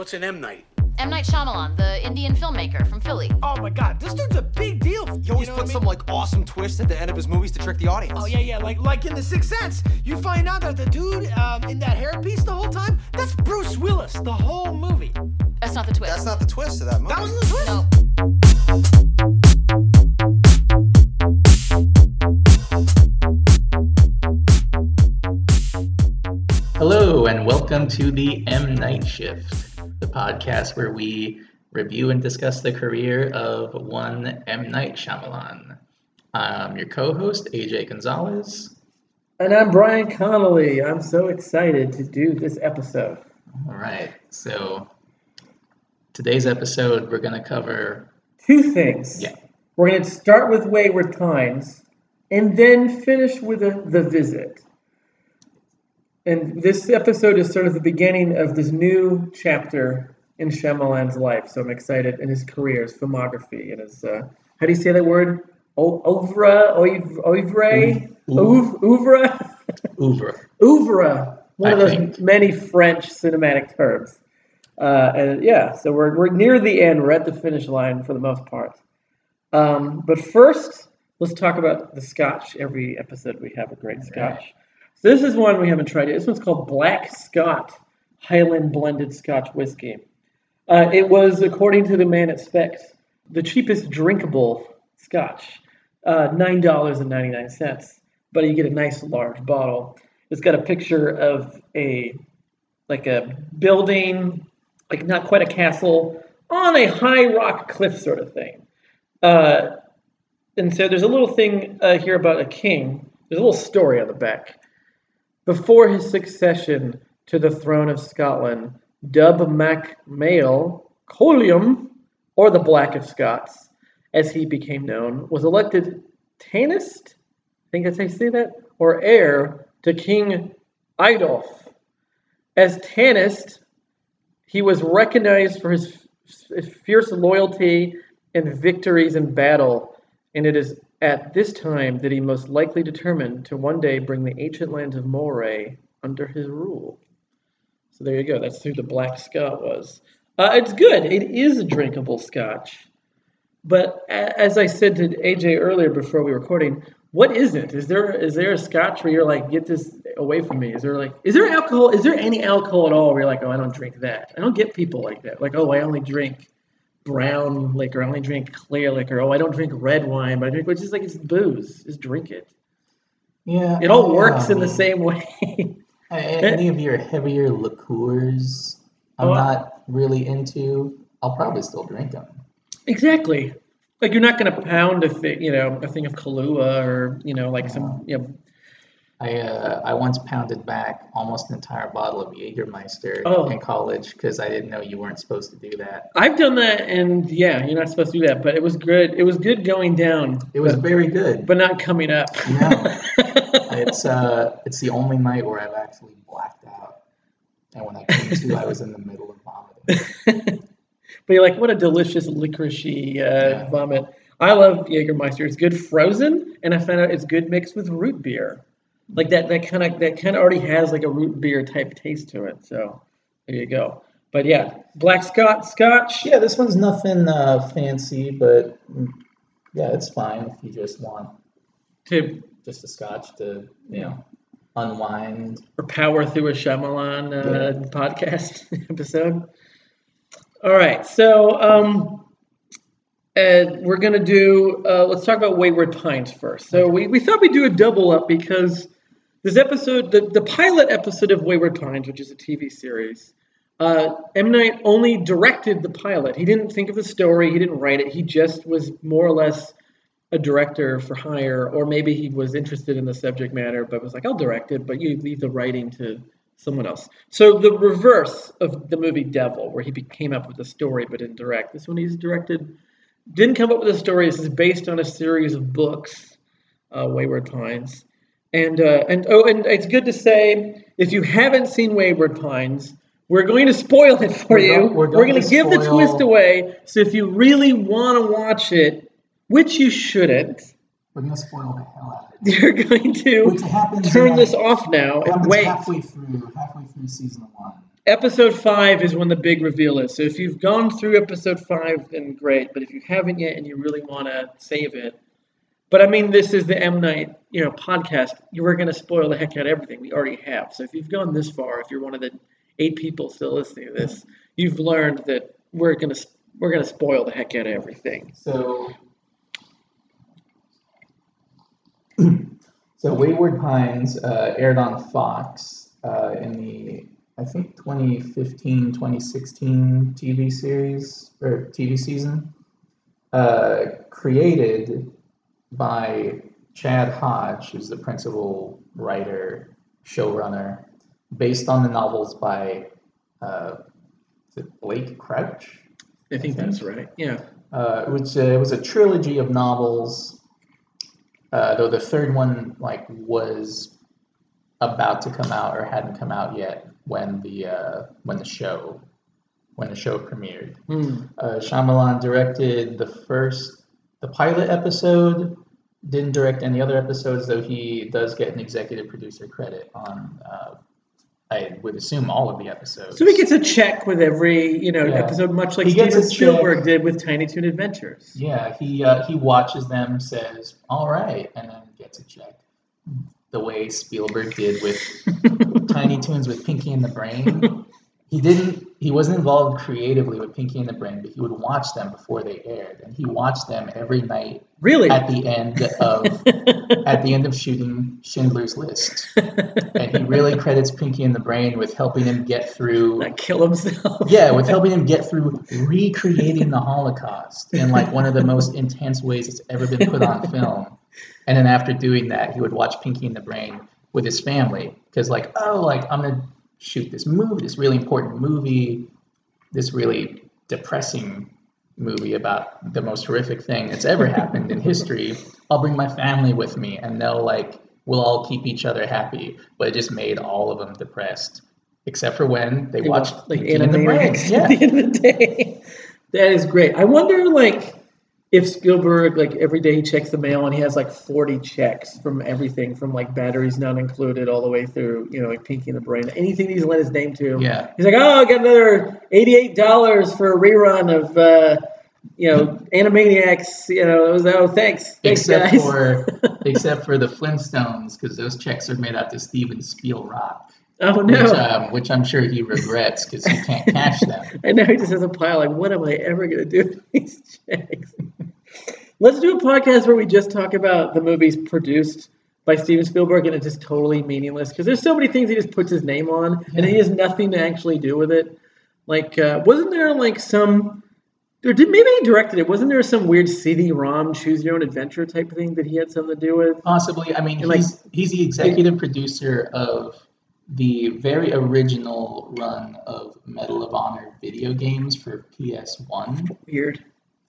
What's an M Night? M. Night Shyamalan, the Indian filmmaker from Philly. Oh my god, this dude's a big deal. He always You know puts what I some like awesome twist at the end of his movies to trick the audience. Oh yeah, yeah, like like in The Sixth Sense, you find out that the dude um, in that hairpiece the whole time, that's Bruce Willis, the whole movie. That's not the twist. That's not the twist of that movie. That wasn't the twist. No. Hello, and welcome to the M Night Shift, the podcast where we review and discuss the career of one M Night Shyamalan. I'm your co-host AJ Gonzalez. And I'm Brian Connolly. I'm so excited to do this episode. All right, so today's episode we're going to cover Two things. Yeah. We're going to start with Wayward Pines and then finish with a, The Visit. And this episode is sort of the beginning of this new chapter in Shyamalan's life. So I'm excited in his career, his filmography, and his, uh, how do you say that word? O- Oeuvre? Oeuvre? ouvre, ouvre, Oeuvre? Oeuvre. oeuvre, one I of those think. many French cinematic terms. Uh, and yeah, so we're, we're near the end. We're at the finish line for the most part. Um, but first, let's talk about the scotch. Every episode we have a great scotch. So this is one we haven't tried yet. This one's called Black Scot Highland Blended Scotch Whiskey. Uh, it was, according to the man at Specs, the cheapest drinkable scotch, uh, $9.99. But you get a nice large bottle. It's got a picture of a like a building, like not quite a castle, on a high rock cliff sort of thing. Uh, and so there's a little thing uh, here about a king. There's a little story on the back. Before his succession to the throne of Scotland, Dub Mac Mail Colium, or the Black of Scots, as he became known, was elected Tanist, I think that's how you say that, or heir to King Idolf. As Tanist, he was recognized for his fierce loyalty and victories in battle, and it is at this time that he most likely determined to one day bring the ancient lands of Moray under his rule. So there you go. That's who the Black Scot was. Uh, it's good. It is a drinkable Scotch. But as I said to AJ earlier before we were recording, what is it? Is there is there a Scotch where you're like, get this away from me? Is there like, is there alcohol? Is there any alcohol at all where you're like, oh, I don't drink that? I don't get people like that. Like, oh, I only drink brown liquor. I only drink clear liquor. Oh, I don't drink red wine, but I drink. Which is like it's booze. Just drink it. Yeah, It all yeah, works I in the same way. Any of your heavier liqueurs, I'm Oh, not really into. I'll probably still drink them. Exactly. Like you're not going to pound a thing, you know, a thing of Kahlua or you know, like some, you know, I uh, I once pounded back almost an entire bottle of Jägermeister Oh. in college because I didn't know you weren't supposed to do that. I've done that, and yeah, you're not supposed to do that, but it was good. It was good going down. It was but, very good. but not coming up. No. It's uh it's the only night where I've actually blacked out, and when I came to, I was in the middle of vomiting. but you're like, what a delicious licoricey uh, Yeah. vomit. I love Jägermeister. It's good frozen, and I found out it's good mixed with root beer. Like that, that kind of that kind of already has like a root beer type taste to it. So there you go. But yeah, black Scot Scotch. Yeah, this one's nothing uh, fancy, but mm, yeah, it's fine if you just want To just a scotch to you know unwind. or power through a Shyamalan uh, Yeah. podcast episode. All right, so um, uh, we're gonna do. Uh, let's talk about Wayward Pines first. So we, we thought we'd do a double up because this episode, the, the pilot episode of Wayward Pines, which is a TV series, uh, M Night only directed the pilot. He didn't think of the story. He didn't write it. He just was more or less a director for hire, or maybe he was interested in the subject matter, but was like, I'll direct it, but you leave the writing to someone else. So the reverse of the movie Devil, where he came up with a story but didn't direct. This one he's directed, didn't come up with a story. This is based on a series of books, uh, Wayward Pines. And uh, and oh, and it's good to say if you haven't seen Wayward Pines, we're going to spoil it for We're you. go- we're we're going going to to give the twist away. So if you really want to watch it, which you shouldn't, We're gonna spoil the hell out of it. you're going to turn in, this off now and wait. halfway through halfway through season one. episode five is when the big reveal is. So if you've gone through episode five, then great. But if you haven't yet and you really want to save it, but I mean, this is the M Night, you know, podcast. You were going to spoil the heck out of everything. We already have. So if you've gone this far, if you're one of the eight people still listening to this, you've learned that we're going to we're going to spoil the heck out of everything. So, so Wayward Pines uh, aired on Fox uh, in the I think 2015 2016 TV series or TV season, uh, created by Chad Hodge, who's the principal writer showrunner, based on the novels by uh, is it Blake Crouch. I think that's right. Yeah. Uh, it was a, it was a trilogy of novels, uh, though the third one like was about to come out or hadn't come out yet when the uh, when the show when the show premiered. Uh, Shyamalan directed the first the pilot episode. Didn't direct any other episodes, though he does get an executive producer credit on. Uh, I would assume all of the episodes. So he gets a check with every you know Yeah. episode, much like Steven a check. Spielberg did with Tiny Toon Adventures. Yeah, he uh, he watches them, says all right, and then gets a check. The way Spielberg did with Tiny Toons with Pinky and the Brain. He didn't. He wasn't involved creatively with Pinky and the Brain, but he would watch them before they aired, and he watched them every night Really? at the end of at the end of shooting Schindler's List. And he really credits Pinky and the Brain with helping him get through Not kill himself. yeah, with helping him get through recreating the Holocaust in like one of the most intense ways it's ever been put on film. And then after doing that, he would watch Pinky and the Brain with his family because like, oh, like I'm gonna shoot this movie, this really important movie, this really depressing movie about the most horrific thing that's ever happened in history. I'll bring my family with me, and they'll like we'll all keep each other happy. But it just made all of them depressed, except for when they, They watched watch, like and the Brain. Yeah. at the end of the day. That is great. I wonder, like, if Spielberg, like, every day he checks the mail and he has like 40 checks from everything, from like batteries not included, all the way through, you know, like Pinky and the Brain, anything he's lent his name to. Yeah. He's like, oh, I got another $88 for a rerun of, uh, you know, Animaniacs. You know, it was, oh, thanks. Thanks, except guys. for except for the Flintstones, because those checks are made out to Steven Spielrock, oh, which, no. um, which I'm sure he regrets because he can't cash them. And now he just has a pile like, what am I ever going to do with these checks? Let's do a podcast where we just talk about the movies produced by Steven Spielberg and it's just totally meaningless because there's so many things he just puts his name on and he has nothing to actually do with it. Like, uh, wasn't there like some, or did maybe he directed it? Wasn't there some weird CD-ROM, choose your own adventure type thing that he had something to do with? Possibly, I mean, And, like, he's he's the executive producer of the very original run of Medal of Honor video games for PS1. Weird.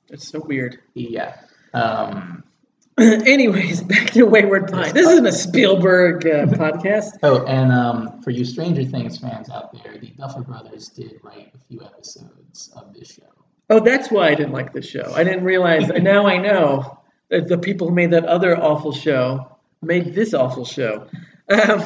That's so weird. Yeah. Um, Anyways, back to Wayward Pine. This isn't a Spielberg uh, podcast. oh, and um, for you Stranger Things fans out there, the Duffer Brothers did write a few episodes of this show. Oh, that's why I didn't like the show. I didn't realize. now I know that the people who made that other awful show made this awful show. Um,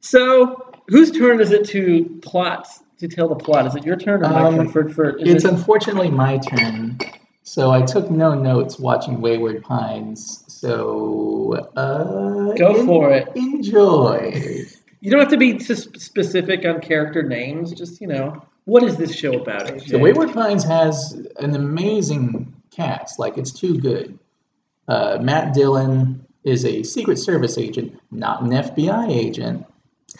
so, whose turn is it to plot to tell the plot? Is it your turn or my Um, turn? For, for, It's it- unfortunately my turn. So I took no notes watching Wayward Pines. So uh, Go for it. Enjoy. you don't have to be specific on character names. Just you know, what is this show about? AJ? So Wayward Pines has an amazing cast. Like it's too good. Uh, Matt Dillon is a Secret Service agent, not an FBI agent,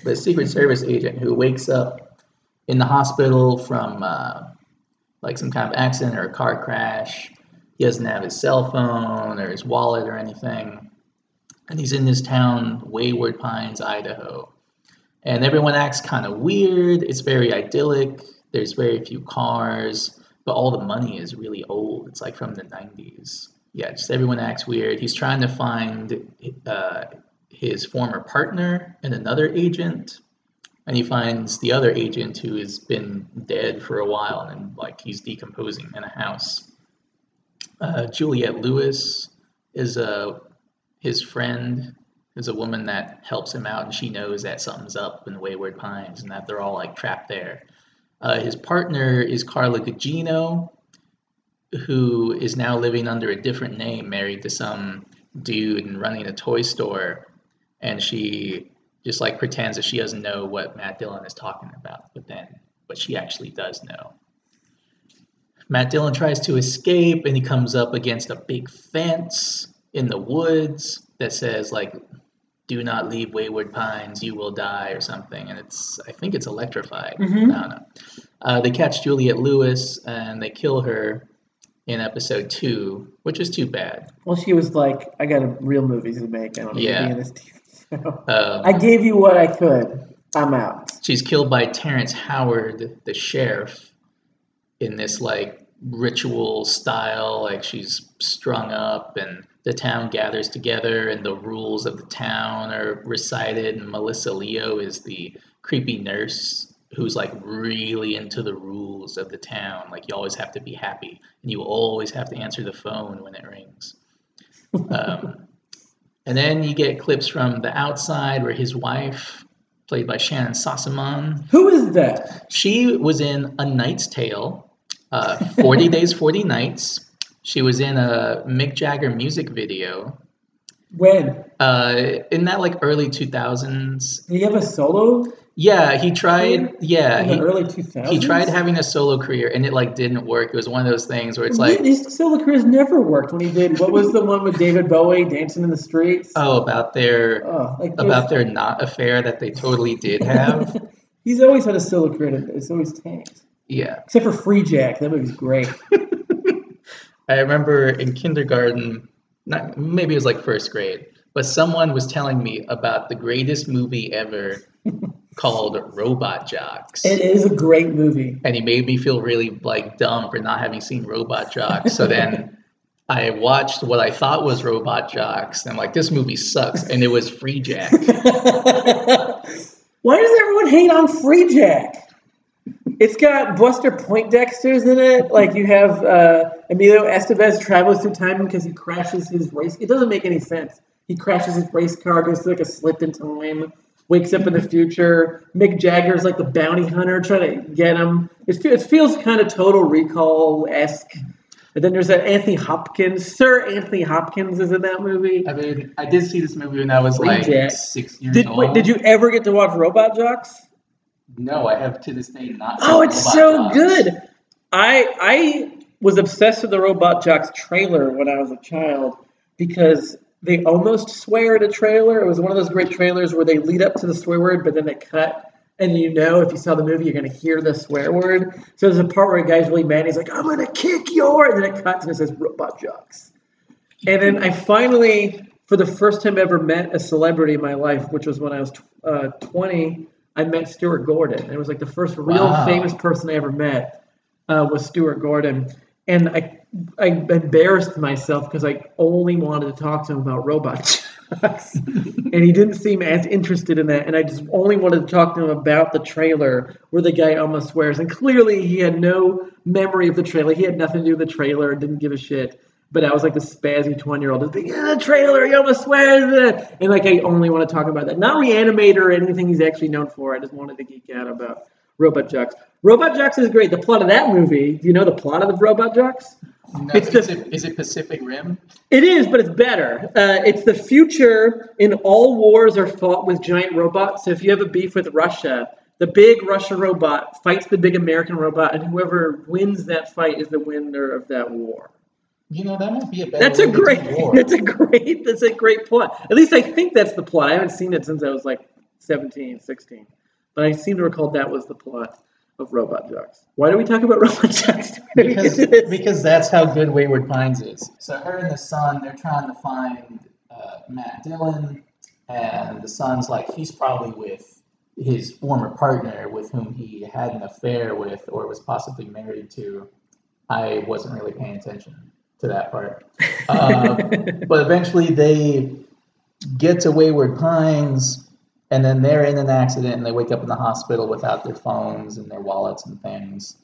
a Secret Service agent who wakes up in the hospital from uh, like some kind of accident or a car crash. He doesn't have his cell phone or his wallet or anything. And he's in this town, Wayward Pines, Idaho. And everyone acts kind of weird. It's very idyllic. There's very few cars, but all the money is really old. It's like from the 90s. Yeah, just everyone acts weird. He's trying to find uh, his former partner and another agent and he finds the other agent who has been dead for a while and like he's decomposing in a house. Uh, Juliette Lewis is a his friend is a woman that helps him out and she knows that something's up in the Wayward Pines and that they're all like trapped there. Uh, his partner is Carla Gugino, who is now living under a different name, married to some dude and running a toy store. And she just like pretends that she doesn't know what Matt Dillon is talking about, but then, but she actually does know. Matt Dillon tries to escape and he comes up against a big fence in the woods that says like do not leave wayward pines you will die or something and it's i think it's electrified Mhm. i don't know uh, they catch juliette lewis and they kill her in episode two which is too bad Well, she was like, I got a real movies to make. I don't need Yeah. to be in this TV. Um, I gave you what I could. I'm out. she's killed by terrence howard the sheriff in this like ritual style like she's strung up and the town gathers together and the rules of the town are recited and melissa leo is the creepy nurse who's like really into the rules of the town like you always have to be happy and you always have to answer the phone when it rings um, and then you get clips from the outside where his wife played by shannyn sossamon Who is that? she was in A Knight's Tale, uh, 40 Days, 40 Nights. She was in a Mick Jagger music video. When? Uh, in that like early 2000s. Did he have a solo Yeah, he tried. Yeah, in the he, early 2000s? he tried having a solo career and it like didn't work. It was one of those things where it's like, his solo careers never worked when he did. What was the one with David Bowie dancing in the streets? oh, about their Oh, like about their not affair that they totally did have. He's always had a solo career. It's always tanked. yeah, Except for Freejack. That movie's great. I remember in kindergarten, not maybe it was like first grade, but someone was telling me about the greatest movie ever called Robot Jox. It is a great movie. and he made me feel really like dumb for not having seen Robot Jox. So then I watched what I thought was Robot Jox, and I'm like, this movie sucks, and it was Freejack. Why does everyone hate on Freejack? It's got Buster Poindexter's in it. Like you have uh, Emilio Estevez travels through time because he crashes his race. It doesn't make any sense. He crashes his race car, goes through like a slip in time, wakes up in the future. Mick Jagger's like the bounty hunter trying to get him. It, fe- it feels kind of Total Recall esque. And then there's that Anthony Hopkins. Sir Anthony Hopkins is in that movie. I mean, I did see this movie when I was like Jack. six years Did, old. wait, did you ever get to watch Robot Jox? No, I have to this day not. seen Oh, it's Robot so Jocks. good. I I was obsessed with the Robot Jox trailer when I was a child because they almost swear at a trailer. It was one of those great trailers where they lead up to the swear word, but then they cut, and you know if you saw the movie, you're gonna hear the swear word. So there's a part where a guy's really mad. He's like, "I'm gonna kick your," and then it cuts and it says Robot Jox. And then I finally, for the first time ever, met a celebrity in my life, which was when I was uh, 20. I met Stuart Gordon. It was like the first real Wow. famous person I ever met uh, was Stuart Gordon, and I I embarrassed myself because I only wanted to talk to him about robot and he didn't seem as interested in that. And I just only wanted to talk to him about the trailer where the guy almost swears, and clearly he had no memory of the trailer. He had nothing to do with the trailer, didn't give a shit. But I was like the spazzy 20 year old, yeah, the trailer, he almost swears. And like, I only want to talk about that. Not Reanimator or anything he's actually known for. I just wanted to geek out about Robot Jox. Robot Jox is great. The plot of that movie, do you know the plot of the Robot Jox? No, It's is, it, is it Pacific Rim? It is, but it's better. Uh, it's the future, and all wars are fought with giant robots. So if you have a beef with Russia, the big Russia robot fights the big American robot, and whoever wins that fight is the winner of that war. You know that might be a better. That's a way to do great. war. That's a great. That's a great plot. At least I think that's the plot. I haven't seen it since I was like 17, 16. But I seem to recall that was the plot of Robot Jox. Why do we talk about Robot Jox? because because that's how good Wayward Pines is. So her and the son, they're trying to find uh, Matt Dillon, and the son's like he's probably with his former partner with whom he had an affair with or was possibly married to. I wasn't really paying attention to that part, uh, but eventually they get to Wayward Pines. And then they're in an accident and they wake up in the hospital without their phones and their wallets and things.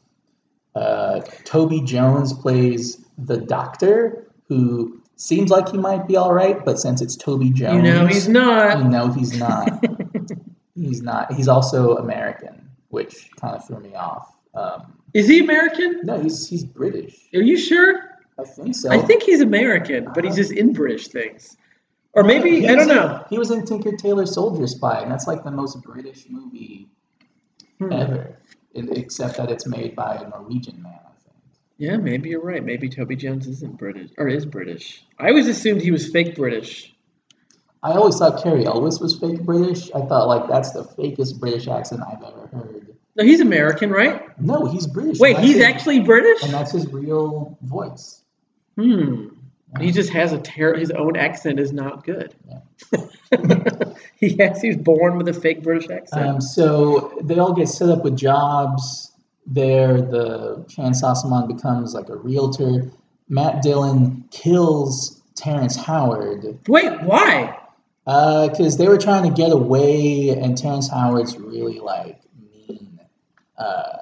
Uh, Toby Jones plays the doctor, who seems like he might be all right, but since it's Toby Jones, you know he's not. you know he's not. he's not. He's also American, which kind of threw me off Um, Is he American? no, he's he's British. Are you sure? I think so. I think he's American, but he's just in British things. Or maybe I don't in- know. He was in Tinker Tailor Soldier Spy, and that's like the most British movie Hmm. ever, except that it's made by a Norwegian man. I think. Yeah, maybe you're right. Maybe Toby Jones isn't British or is British. I always assumed he was fake British. I always thought Cary Elwes was fake British. I thought like that's the fakest British accent I've ever heard. No, he's American, right? No, he's British. Wait, he's his- actually British? and that's his real voice. Hmm. He just has a ter- his own accent is not good. he has he's born with a fake British accent. Um, so they all get set up with jobs. There, the Chan Sossamon becomes like a realtor. Matt Dillon kills Terrence Howard Wait, why? because they were trying to get away, and Terrence Howard's really like mean uh,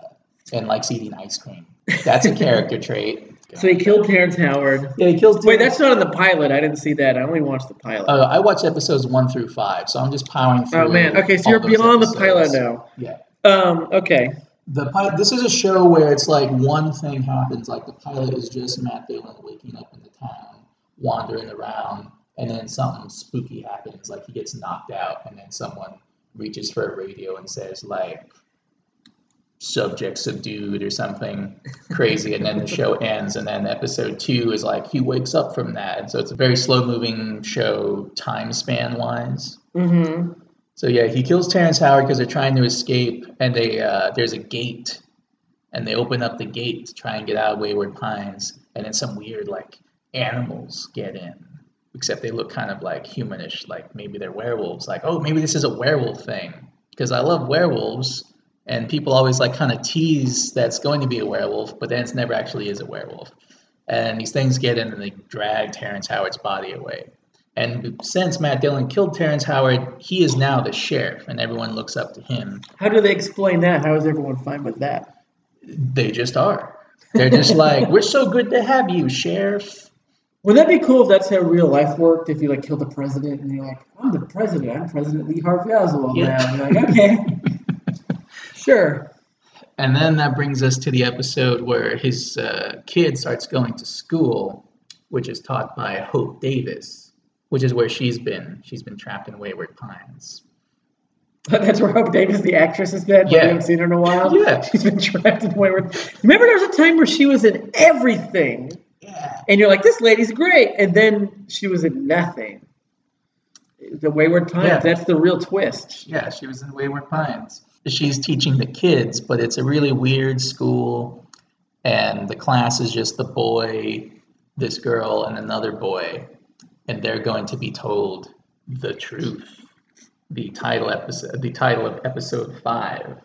and likes eating ice cream. That's a character trait. So he killed Terrence Howard. Yeah, he kills. Wait, that's not in the pilot. I didn't see that. I only watched the pilot. Uh, I watched episodes one through five, so I'm just powering through. oh man. Okay, so you're those beyond the pilot now. Yeah. Um. Okay. The pilot. This is a show where it's like one thing happens. Like the pilot is just Matt Dillon waking up in the town, wandering around, and then something spooky happens. Like he gets knocked out, and then someone reaches for a radio and says like subject subdued or something crazy and then the show ends and then episode two is like he wakes up from that and so it's a very slow moving show time span wise Mm-hmm. so yeah, he kills Terrence Howard because they're trying to escape, and they uh, there's a gate, and they open up the gate to try and get out of Wayward Pines, and then some weird like animals get in, except they look kind of like humanish, like maybe they're werewolves. Like oh, maybe this is a werewolf thing because I love werewolves, and people always like kind of tease that's going to be a werewolf, but then it's never actually is a werewolf. And these things get in and they drag Terrence Howard's body away. And since Matt Dillon killed Terrence Howard, he is now the sheriff, and everyone looks up to him. How do they explain that? How is everyone fine with that? They just are. They're just like, "We're so good to have you, sheriff." Would that be cool if that's how real life worked? If you like killed the president and you're like, I'm the president. I'm President Lee Harvey Oswald Yeah. now. And you're like, okay, sure. And then that brings us to the episode where his uh, kid starts going to school, which is taught by Hope Davis, which is where she's been. She's been trapped in Wayward Pines. That's where Hope Davis, the actress, has been. Yeah. We haven't seen her in a while. Yeah. She's been trapped in Wayward. Remember, there was a time where she was in everything, Yeah. and you're like, this lady's great, and then she was in nothing. The Wayward Pines. Yeah. That's the real twist. Yeah, she was in Wayward Pines. She's teaching the kids, but it's a really weird school, and the class is just the boy, this girl, and another boy, and they're going to be told the truth. The title episode, the title of episode five.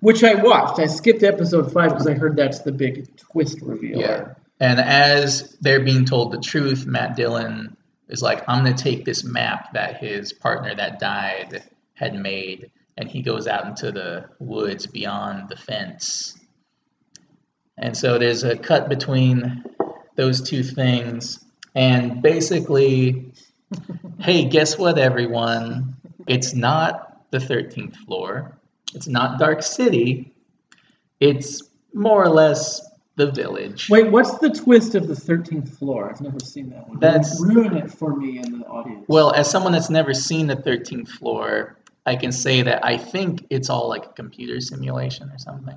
Which I watched. I skipped episode five because I heard that's the big twist reveal. Yeah. And as they're being told the truth, Matt Dillon is like, I'm going to take this map that his partner that died had made, and he goes out into the woods beyond the fence. And so there's a cut between those two things. And basically, hey, guess what, everyone? It's not the 13th floor, it's not Dark City, it's more or less the village. Wait, what's the twist of the thirteenth floor? I've never seen that one. That's- ruin it for me and the audience. Well, as someone that's never seen the 13th floor, I can say that I think it's all like a computer simulation or something.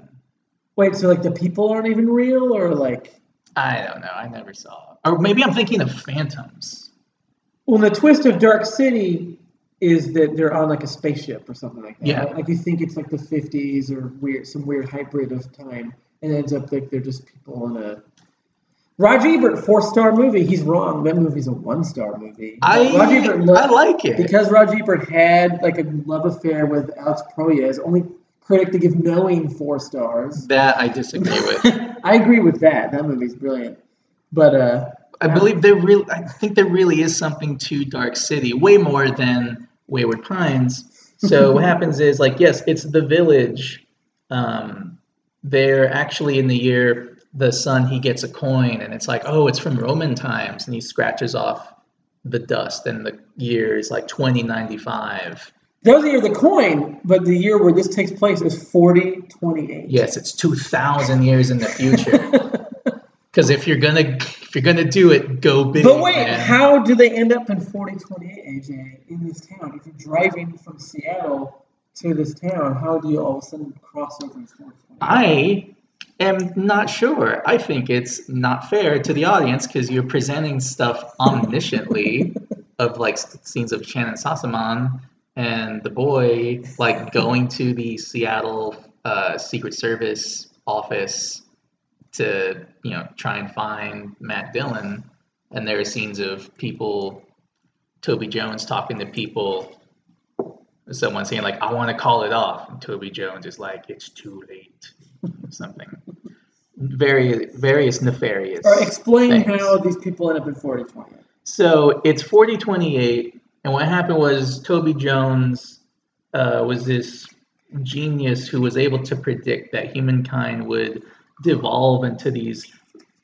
wait, so like the people aren't even real, or like, I don't know. I never saw. Or maybe I'm thinking of phantoms. well, the twist of Dark City is that they're on like a spaceship or something like that. Yeah. right? Like you think it's like the fifties or weird, some weird hybrid of time, and it ends up like they're just people on a. Roger Ebert, four star movie. He's wrong. That movie's a one star movie. I Roger Ebert loved- I like it. because Roger Ebert had like a love affair with Alex Proyas, only critic to give knowing four stars. that I disagree with. I agree with that. That movie's brilliant. But uh I believe there really. I think there really is something to Dark City, way more than Wayward Pines. So what happens is like yes, it's the village. Um, they're actually in the year the son he gets a coin and it's like oh it's from Roman times and he scratches off the dust and the year is like 2095 That was the year of the coin, but the year where this takes place is 4028. Yes, it's two thousand years in the future. Because if you're gonna if you're gonna do it, go big. But wait, man. how do they end up in 4028, AJ, in this town? If you're driving from Seattle to this town, how do you all of a sudden cross over in 4028? I am not sure. I think it's not fair to the audience because you're presenting stuff omnisciently of like scenes of Shannyn Sossamon and the boy like going to the Seattle uh, Secret Service office to you know try and find Matt Dillon, and there are scenes of people, Toby Jones talking to people. Someone saying like, "I want to call it off," and Toby Jones is like, "It's too late." something very various nefarious Or explain things. how these people end up in 4028. so it's 4028 and what happened was toby jones uh, was this genius who was able to predict that humankind would devolve into these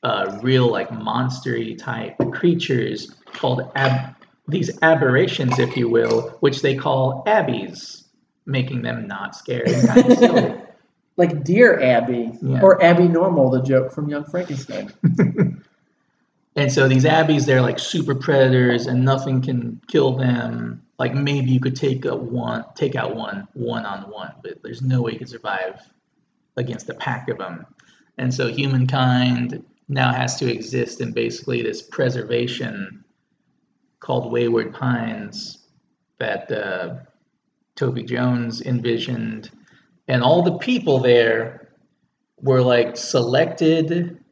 uh, real like monstery type creatures called ab- these aberrations if you will which they call abbeys making them not scary and kind of silly. Like Dear Abby, Yeah. or Abby Normal, the joke from Young Frankenstein. And so these abbeys, they're like super predators, and nothing can kill them. Like maybe you could take a one, take out one one on one, but there's no way you can survive against a pack of them. And so humankind now has to exist in basically this preservation called Wayward Pines that uh, Toby Jones envisioned, and all the people there were like selected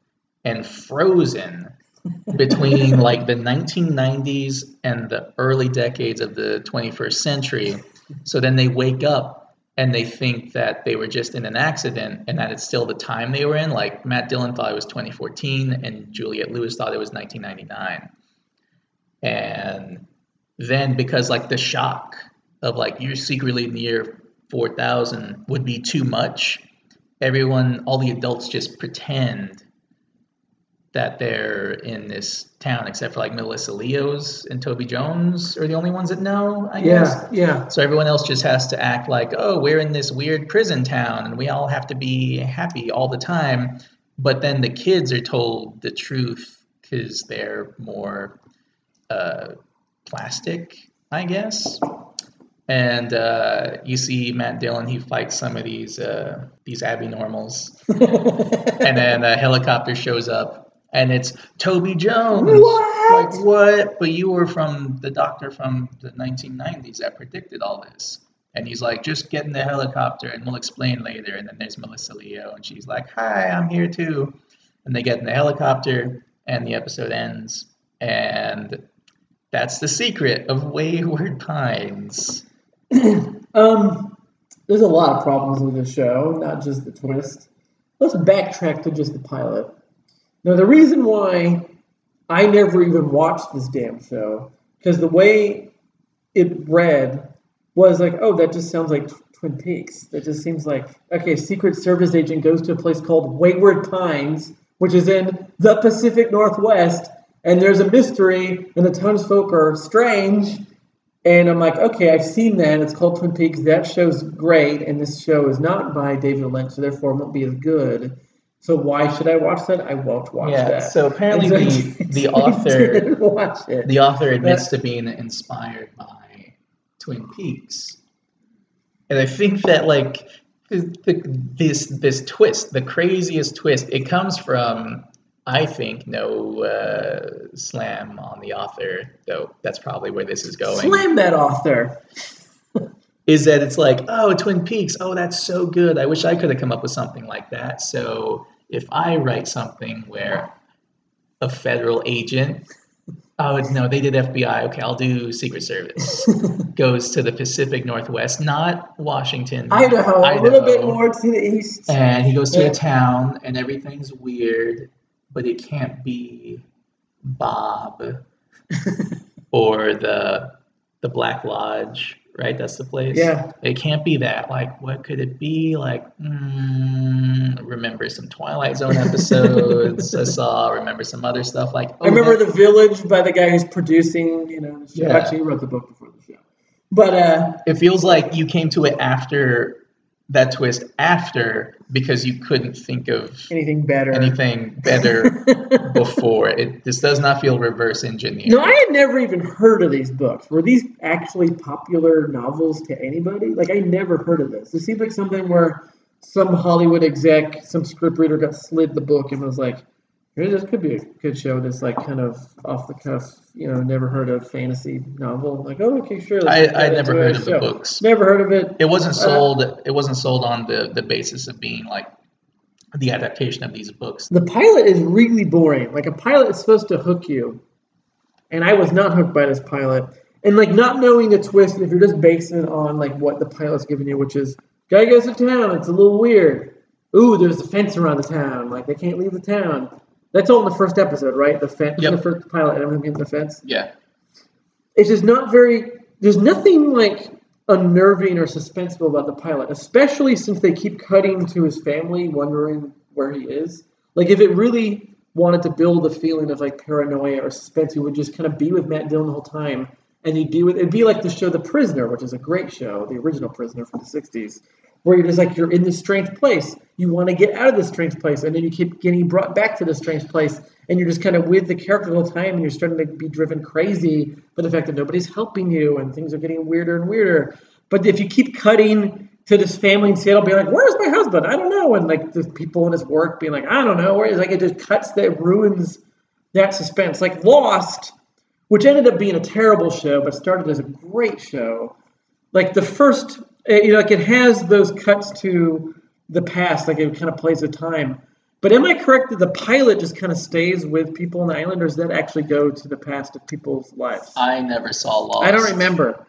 and frozen between like the 1990s and the early decades of the 21st century. So then they wake up and they think that they were just in an accident and that it's still the time they were in. Like Matt Dillon thought it was 2014 and Juliette Lewis thought it was 1999. And then because like the shock of like you're secretly near 4,000 would be too much, everyone, all the adults just pretend that they're in this town, except for like Melissa Leo's and Toby Jones are the only ones that know, I guess. Yeah, yeah. So everyone else just has to act like, oh, we're in this weird prison town and we all have to be happy all the time. But then the kids are told the truth because they're more uh, plastic, I guess. And uh, you see Matt Dillon, he fights some of these uh, these Abby normals, and then a helicopter shows up, and it's Toby Jones. What? Like what? But you were from the doctor from the 1990s that predicted all this. And he's like, just get in the helicopter, and we'll explain later. And then there's Melissa Leo, and she's like, hi, I'm here too. And they get in the helicopter, and the episode ends. And that's the secret of Wayward Pines. Um, there's a lot of problems with this show, not just the twist. Let's backtrack to just the pilot. Now, the reason why I never even watched this damn show, because the way it read was like, oh, that just sounds like Twin Peaks. That just seems like, okay, Secret Service agent goes to a place called Wayward Pines, which is in the Pacific Northwest, and there's a mystery, and the townsfolk are strange, and I'm like, okay, I've seen that. It's called Twin Peaks. That show's great, and this show is not by David Lynch, so therefore it won't be as good. So why should I watch that? I won't watch Yeah, that. so apparently so the- the author- watch it. The author admits to being inspired by Twin Peaks, and I think that like the, the, this this twist, the craziest twist, it comes from I think no uh, slam on the author, though that's probably where this is going. Slam that author. Is that it's like oh Twin Peaks, oh that's so good. I wish I could have come up with something like that. So if I write something where a federal agent Oh no, they did FBI. Okay, I'll do Secret Service. Goes to the Pacific Northwest, not Washington. Idaho, a little bit more to the east. And he goes to Yeah. a town, and everything's weird, but it can't be Bob or the the Black Lodge, right? That's the place. Yeah. It can't be that. Like, what could it be? Like, mm, remember some Twilight Zone episodes I saw. Remember some other stuff. Like, I remember that- The Village by the guy who's producing, you know. Yeah. Actually, he wrote the book before the show. But uh, It feels like you came to it after that twist after because you couldn't think of anything better? anything better before. It this does not feel reverse engineered. No, I had never even heard of these books. Were these actually popular novels to anybody? Like, I never heard of this. It seems like something where some Hollywood exec, some scriptwriter got slid the book and was like, "Hey, this could be a good show. This, like, kind of off the cuff, you know, never heard of fantasy novel. Like, oh, okay, sure. I, I never heard of the books. Never heard of it. It wasn't Uh, sold. It wasn't sold on the the basis of being like the adaptation of these books. The pilot is really boring. Like a pilot is supposed to hook you, and I was not hooked by this pilot. And like not knowing the twist, if you're just basing it on like what the pilot's giving you, which is guy goes to town, it's a little weird. Ooh, there's a fence around the town. Like they can't leave the town. That's all in the first episode, right? The fence, Yep. the first pilot, and everything in the fence. Yeah, It's just not very. There's nothing like unnerving or suspenseful about the pilot, especially since they keep cutting to his family, wondering where he is. Like if it really wanted to build a feeling of like paranoia or suspense, you would just kind of be with Matt Dillon the whole time, and you'd be with. It'd be like the show The Prisoner, which is a great show, the original Prisoner from the '60s, where you're just like you're in this strange place. You want to get out of this strange place, and then you keep getting brought back to this strange place, and you're just kind of with the character the whole time, and you're starting to be driven crazy by the fact that nobody's helping you, and things are getting weirder and weirder. But if you keep cutting to this family in Seattle, being like, "Where's my husband? I don't know," and like the people in his work being like, "I don't know," where is like it just cuts that ruins that suspense. Like Lost, which ended up being a terrible show, but started as a great show. Like the first, eh, you know, like it has those cuts to the past, like it kind of plays the time. But am I correct that the pilot just kind of stays with people on the island, or does that actually go to the past of people's lives? I never saw Lost. I don't remember.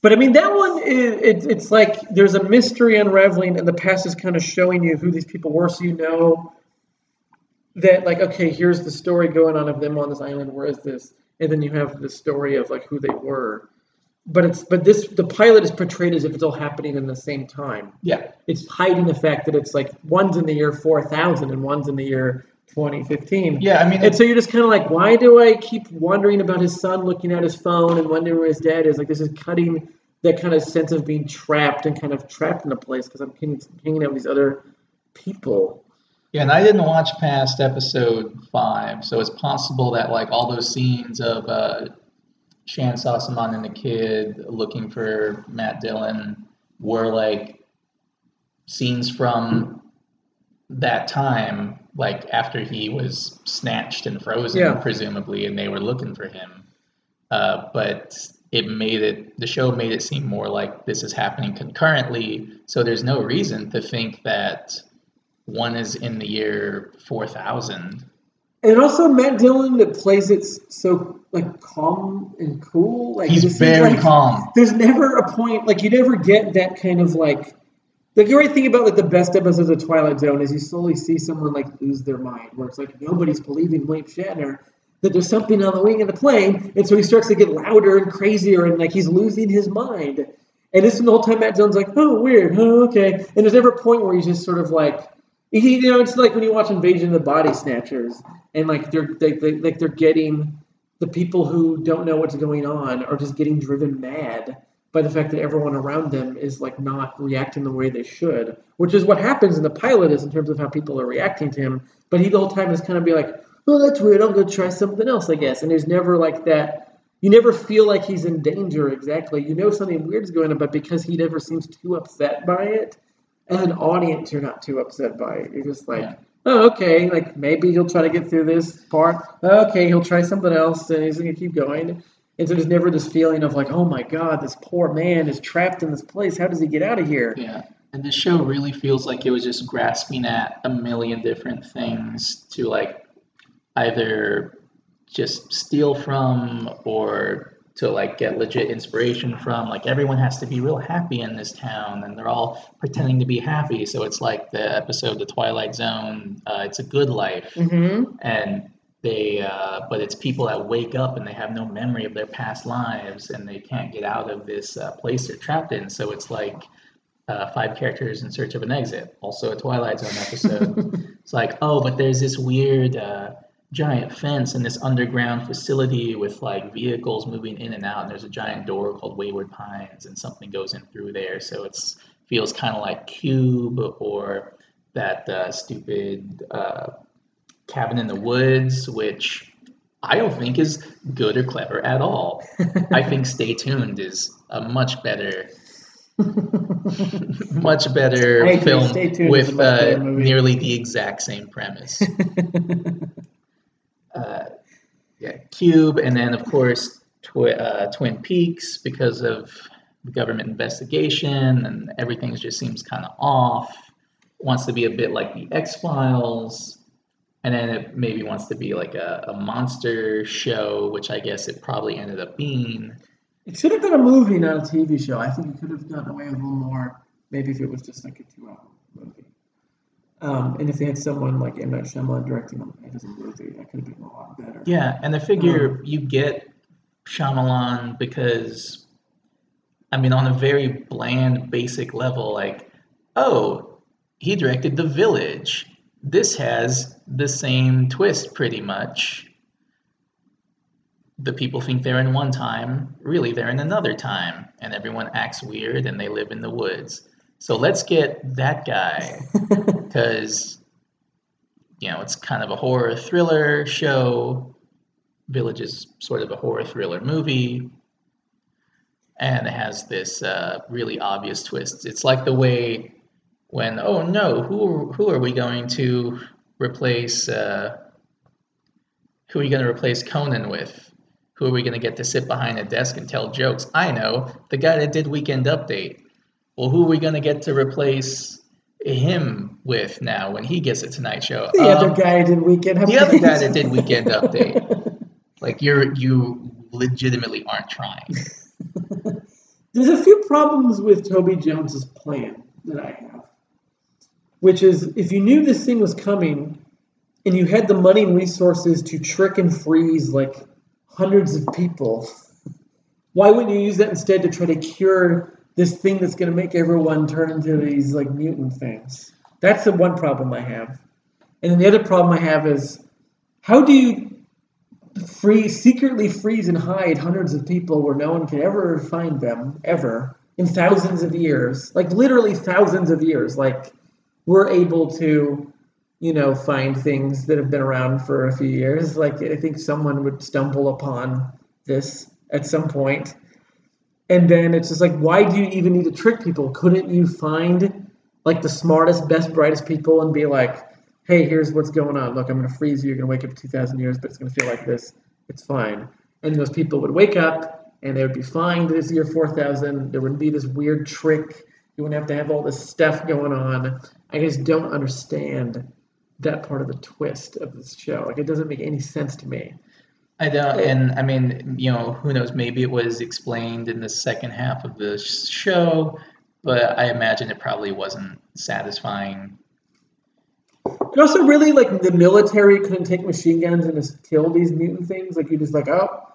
But I mean, that one is it, it's like there's a mystery unraveling, and the past is kind of showing you who these people were, so you know that like okay, here's the story going on of them on this island. Where is this? And then you have the story of like who they were. But it's but this the pilot is portrayed as if it's all happening in the same time. Yeah, It's hiding the fact that it's like one's in the year 4000 and one's in the year 2015. yeah. I mean, And so you're just kind of like, why do I keep wondering about his son looking at his phone and wondering where his dad is? Like, this is cutting that kind of sense of being trapped and kind of trapped in a place because I'm hanging, hanging out with these other people. yeah. And I didn't watch past episode five, so it's possible that like all those scenes of uh, Shan Sossamon and the kid looking for Matt Dillon were like scenes from that time, like after he was snatched and frozen, Yeah. presumably, and they were looking for him. Uh, but it made it the show made it seem more like this is happening concurrently. So there's no reason to think that one is in the year four thousand. And also Matt Dillon that plays it so like calm and cool. Like He's very like calm. There's never a point like you never get that kind of like. The great thing about like the best episodes of Twilight Zone is you slowly see someone like lose their mind, where it's like nobody's believing William Shatner that there's something on the wing of the plane, and so he starts to get louder and crazier, and like he's losing his mind. And this is the whole time Matt Dillon's like, oh weird, oh okay, and there's never a point where he's just sort of like, you know, it's like when you watch Invasion of the Body Snatchers, and like they're they, they like they're getting the people who don't know what's going on are just getting driven mad by the fact that everyone around them is like not reacting the way they should, which is what happens in the pilot is in terms of how people are reacting to him. But he the whole time is kind of be like, oh, that's weird. I'm gonna try something else, I guess. And there's never like that. You never feel like he's in danger exactly. You know something weird is going on, but because he never seems too upset by it, an audience, you're not too upset by it. You're just like, Yeah. oh, okay, like maybe he'll try to get through this part. Okay, he'll try something else, and he's gonna keep going. And so there's never this feeling of like, oh my god, this poor man is trapped in this place. How does he get out of here? Yeah. And this show really feels like it was just grasping at a million different things to like either just steal from or to like get legit inspiration from. Like everyone has to be real happy in this town and they're all pretending to be happy. So it's like the episode The Twilight Zone, uh, it's a good life. Mm-hmm. And they uh, but it's people that wake up and they have no memory of their past lives and they can't get out of this uh, place they're trapped in so it's like uh, five characters in search of an exit also a twilight zone episode it's like oh but there's this weird uh, giant fence in this underground facility with like vehicles moving in and out and there's a giant door called wayward pines and something goes in through there. So it feels kind of like cube or that uh, stupid uh, cabin in the woods which i don't think is good or clever at all. I think stay tuned is a much better much better film Stay tuned is a with uh, nearly the exact same premise yeah, Cube, and then of course Twi- uh, Twin Peaks because of the government investigation, and everything just seems kind of off. Wants to be a bit like the X Files, and then it maybe wants to be like a, a monster show, which I guess it probably ended up being. It should have been a movie, not a TV show. I think it could have gotten away with a little more. Maybe if it was just like a two-hour movie. Um, and if they had someone like M. Night Shyamalan directing them it a movie, that could have been a lot better. Yeah, and I figure you get Shyamalan because, I mean, on a very bland, basic level, like, oh, he directed The Village. This has the same twist, pretty much. The people think they're in one time, really, they're in another time, and everyone acts weird and they live in the woods. So let's get that guy because you know it's kind of a horror thriller show. Village is sort of a horror thriller movie, and it has this uh, really obvious twist. It's like the way when oh no, who who are we going to replace? Uh, who are we going to replace Conan with? Who are we going to get to sit behind a desk and tell jokes? I know the guy that did Weekend Update. Well, who are we going to get to replace him with now when he gets a Tonight Show? The other Um, guy did Weekend the other guy that did Weekend Update. Like you're you legitimately aren't trying. There's a few problems with Toby Jones's plan that I have, which is if you knew this thing was coming and you had the money and resources to trick and freeze like hundreds of people, why wouldn't you use that instead to try to cure this thing that's going to make everyone turn into these like mutant things? That's the one problem I have. And then the other problem I have is how do you freeze, secretly freeze and hide hundreds of people where no one can ever find them ever in thousands of years, like literally thousands of years. Like we're able to, you know, find things that have been around for a few years. Like I think someone would stumble upon this at some point. And then it's just like, why do you even need to trick people? Couldn't you find like the smartest, best, brightest people and be like, hey, here's what's going on. Look, I'm going to freeze you. You're going to wake up 2,000 years, but it's going to feel like this. It's fine. And those people would wake up and they would be fine this year 4,000. There wouldn't be this weird trick. You wouldn't have to have all this stuff going on. I just don't understand that part of the twist of this show. Like, it doesn't make any sense to me. I don't, and I mean, you know, who knows? Maybe it was explained in the second half of the show, but I imagine it probably wasn't satisfying. And also, really, like, the military couldn't take machine guns and just kill these mutant things. Like, you just, like, oh,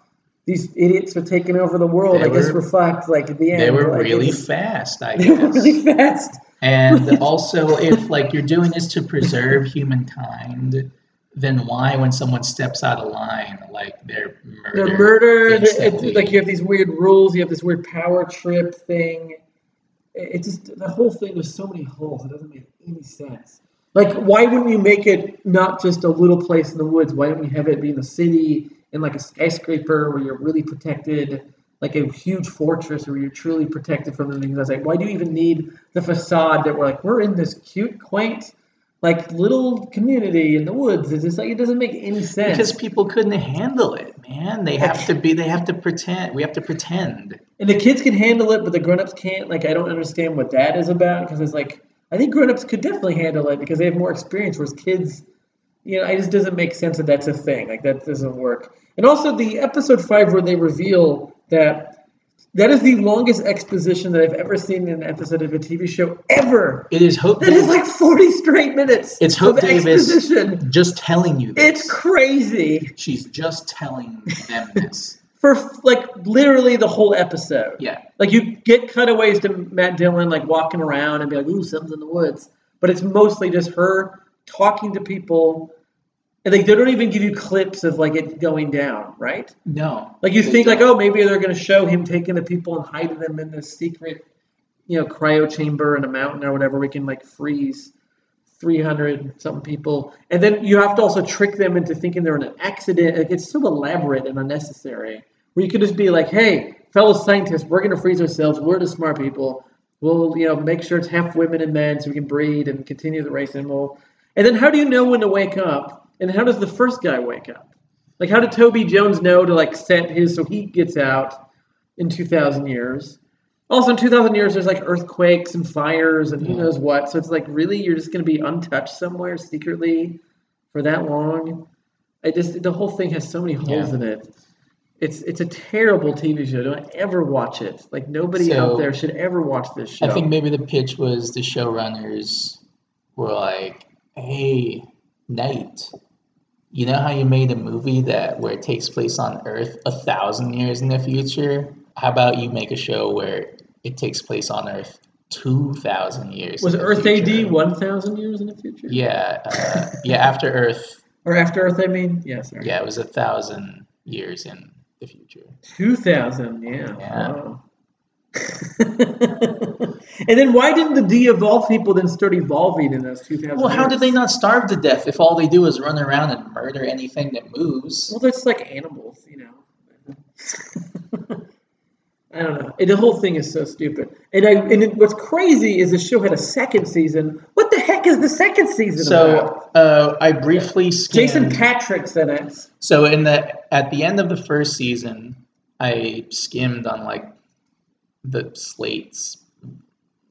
these idiots are taking over the world. They I guess reflect, like, at the end. They were like, really fast, I They were guess. really fast. And also, if like you're doing this to preserve humankind, then why, when someone steps out of line, like they're murdered? They're murdered. It's like you have these weird rules. You have this weird power trip thing. It just the whole thing. There's so many holes. It doesn't make any sense. Like, why wouldn't you make it not just a little place in the woods? Why don't you have it be in the city in like a skyscraper where you're really protected, like a huge fortress where you're truly protected from the things? I was like, why do you even need the facade that we're like we're in this cute, quaint, like little community in the woods? It's just like it doesn't make any sense. because people couldn't handle it, man. They have to be. They have to pretend. We have to pretend. And the kids can handle it, but the grown-ups can't. Like, I don't understand what that is about because it's like I think grown-ups could definitely handle it because they have more experience, whereas kids, you know, it just doesn't make sense that that's a thing. Like that doesn't work. And also the episode five where they reveal that that is the longest exposition that I've ever seen in an episode of a TV show ever. It is Hope. That is like forty straight minutes. It's Hope Davis exposition. just telling you this. It's crazy She's just telling them this. for like literally the whole episode. Yeah. Like you get cutaways to Matt Dillon like walking around and be like, "Ooh, something's in the woods," but it's mostly just her talking to people And like they don't even give you clips of like it going down, right? No. Like you think like, don't. oh, maybe they're going to show him taking the people and hiding them in this secret, you know, cryo chamber in a mountain or whatever. We can like freeze three hundred something people, and then you have to also trick them into thinking they're in an accident. Like it's so elaborate and unnecessary. Where you could just be like, hey, fellow scientists, we're going to freeze ourselves. We're the smart people. We'll you know make sure it's half women and men so we can breed and continue the race, and we'll. And then how do you know when to wake up? And how does the first guy wake up? Like, how did Toby Jones know to like set his so he gets out in 2,000 years? Also, in 2,000 years, there's like earthquakes and fires and who knows what. So it's like, really, you're just going to be untouched somewhere secretly for that long? I just the whole thing has so many holes Yeah. in it. It's it's a terrible TV show. Don't ever watch it. Like nobody So- out there should ever watch this show. I think maybe the pitch was the showrunners were like, "Hey, Night, you know how you made a movie that where it takes place on Earth a thousand years in the future? How about you make a show where it takes place on Earth two thousand years? was Earth future?" AD 1,000 years in the future? Yeah, uh, yeah. After Earth, Or after Earth, I mean? Yeah, sorry. yeah, it was a thousand years in the future. 2000, yeah. Yeah. Wow. and then why didn't the de-evolved people then start evolving in those 2000 Well, how years? did they not starve to death if all they do is run around and murder anything that moves? Well, that's like animals, you know. I don't know. And the whole thing is so stupid. And I and it, what's crazy is the show had a second season. What the heck is the second season about? So uh, I briefly skimmed. Jason Patric's in it. So in the at the end of the first season, I skimmed on like the slates,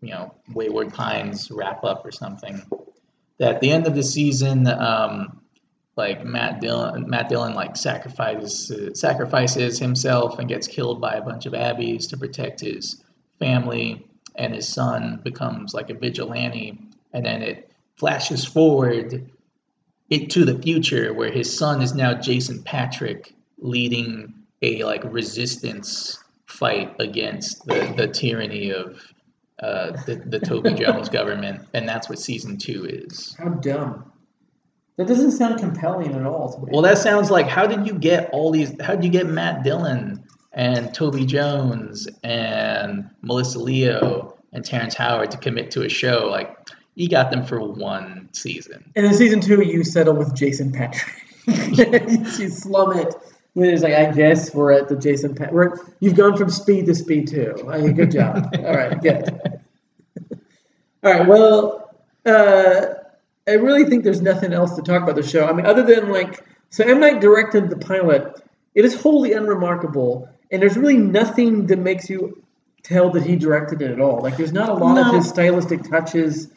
you know, Wayward Pines wrap up or something. That at the end of the season, um, like Matt Dillon, Matt Dillon like sacrifices sacrifices himself and gets killed by a bunch of Abbies to protect his family, and his son becomes like a vigilante, and then it flashes forward it to the future where his son is now Jason Patric leading a like resistance fight against the, the tyranny of uh, the, the Toby Jones government, and that's what season two is. How dumb. That doesn't sound compelling at all. Well, that sounds like how did you get all these? How did you get Matt Dillon and Toby Jones and Melissa Leo and Terrence Howard to commit to a show? Like you got them for one season. And in season two, you settle with Jason Patric. you slum it. It's like, I guess we're at the Jason Pat. We're, you've gone from speed to speed two. Okay, good job. All right, good. All right, well, uh, I really think there's nothing else to talk about the show. I mean, other than like, so M Night directed the pilot. It is wholly unremarkable, and there's really nothing that makes you tell that he directed it at all. Like, there's not a lot of his stylistic touches.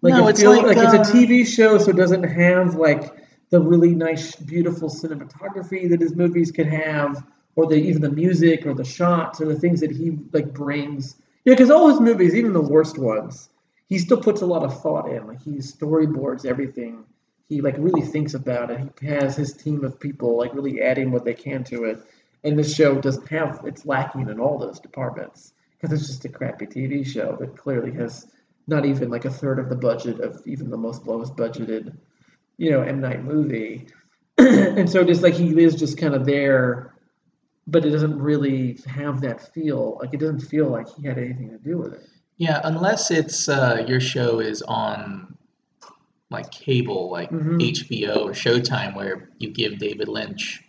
Like, No, it it's feels like, like, it's uh, a TV show, so it doesn't have like the really nice, beautiful cinematography that his movies could have, or the even the music or the shots or the things that he like brings. Yeah, because all his movies, even the worst ones, he still puts a lot of thought in. Like he storyboards everything. He like really thinks about it. He has his team of people like really adding what they can to it. And this show doesn't have it's lacking in all those departments because it's just a crappy TV show that clearly has not even like a third of the budget of even the most lowest budgeted, you know, M Night movie. and so just like he is just kind of there, but it doesn't really have that feel. Like it doesn't feel like he had anything to do with it. Yeah, unless it's uh, your show is on like cable, like Mhm. HBO or Showtime, where you give David Lynch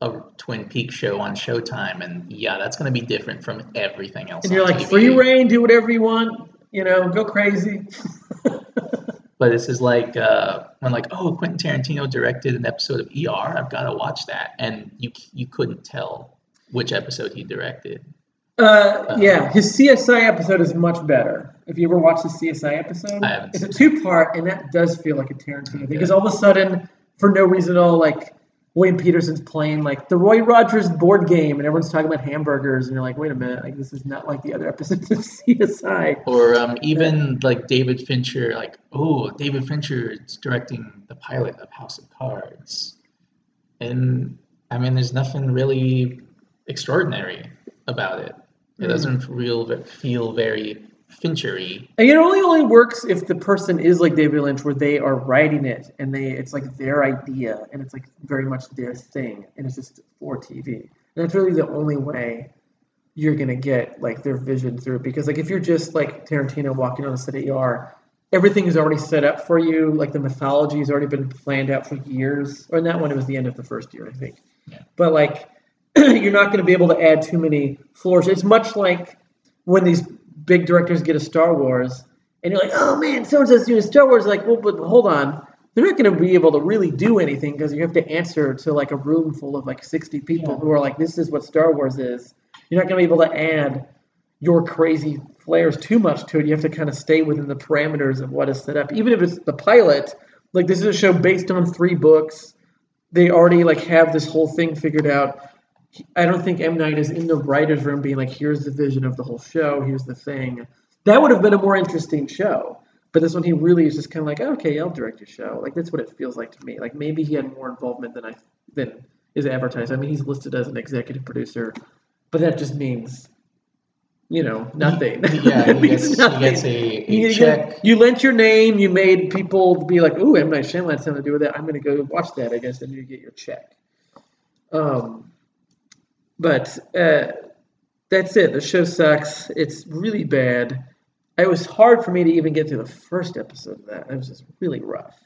a Twin Peaks show on Showtime, and yeah, that's going to be different from everything else. And you're like TV. free reign, do whatever you want, you know, go crazy. But this is like uh, when like, oh, Quentin Tarantino directed an episode of ER. I've got to watch that, and you you couldn't tell which episode he directed. Uh, yeah, his CSI episode is much better. If you ever watched the CSI episode, I haven't it's a two part, and that does feel like a Tarantino thing. Because all of a sudden, for no reason at all, like William Petersen's playing like the Roy Rogers board game, and everyone's talking about hamburgers, and you're like, wait a minute, like this is not like the other episodes of CSI. Or um, even like David Fincher, like, oh, David Fincher is directing the pilot of House of Cards. And I mean, there's nothing really extraordinary about it. It Mm. doesn't real feel very Finchery. And it only only works if the person is like David Lynch, where they are writing it and they it's like their idea and it's like very much their thing, and it's just for TV. And that's really the only way you're gonna get like their vision through. Because like if you're just like Tarantino walking on the set of ER, everything is already set up for you. Like the mythology has already been planned out for years. Or in that one, it was the end of the first year, I think. Yeah. But like you're not going to be able to add too many floors. It's much like when these big directors get a Star Wars, and you're like, oh man, so and so's doing Star Wars. Like, well, but hold on, they're not going to be able to really do anything because you have to answer to like a room full of like 60 people Yeah. who are like, this is what Star Wars is. You're not going to be able to add your crazy flares too much to it. You have to kind of stay within the parameters of what is set up. Even if it's the pilot, like this is a show based on three books. They already like have this whole thing figured out. I don't think M Night is in the writers' room being like, "Here's the vision of the whole show. Here's the thing." That would have been a more interesting show. But this one, he really is just kind of like, "Okay, I'll direct your show." Like that's what it feels like to me. Like maybe he had more involvement than I than is advertised. I mean, he's listed as an executive producer, but that just means, you know, nothing. Yeah, he gets, he gets a, a You, check. you lent your name. You made people be like, "Ooh, M Night Shyamalan has something to do with that. I'm going to go watch that." I guess, and you get your check. Um, but uh, that's it. The show sucks. It's really bad. It was hard for me to even get through the first episode of that. It was just really rough.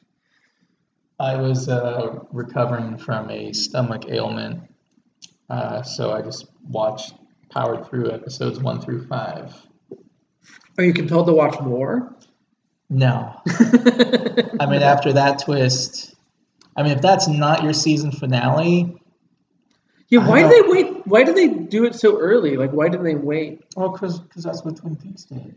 I was uh, recovering from a stomach ailment, uh, so I just watched, powered through episodes one through five. Are you compelled to watch more? No, I mean after that twist, I mean if that's not your season finale, yeah. Why did don't- they wait? Why did they do it so early? Like, why didn't they wait? well, because that's what Twin Peaks did.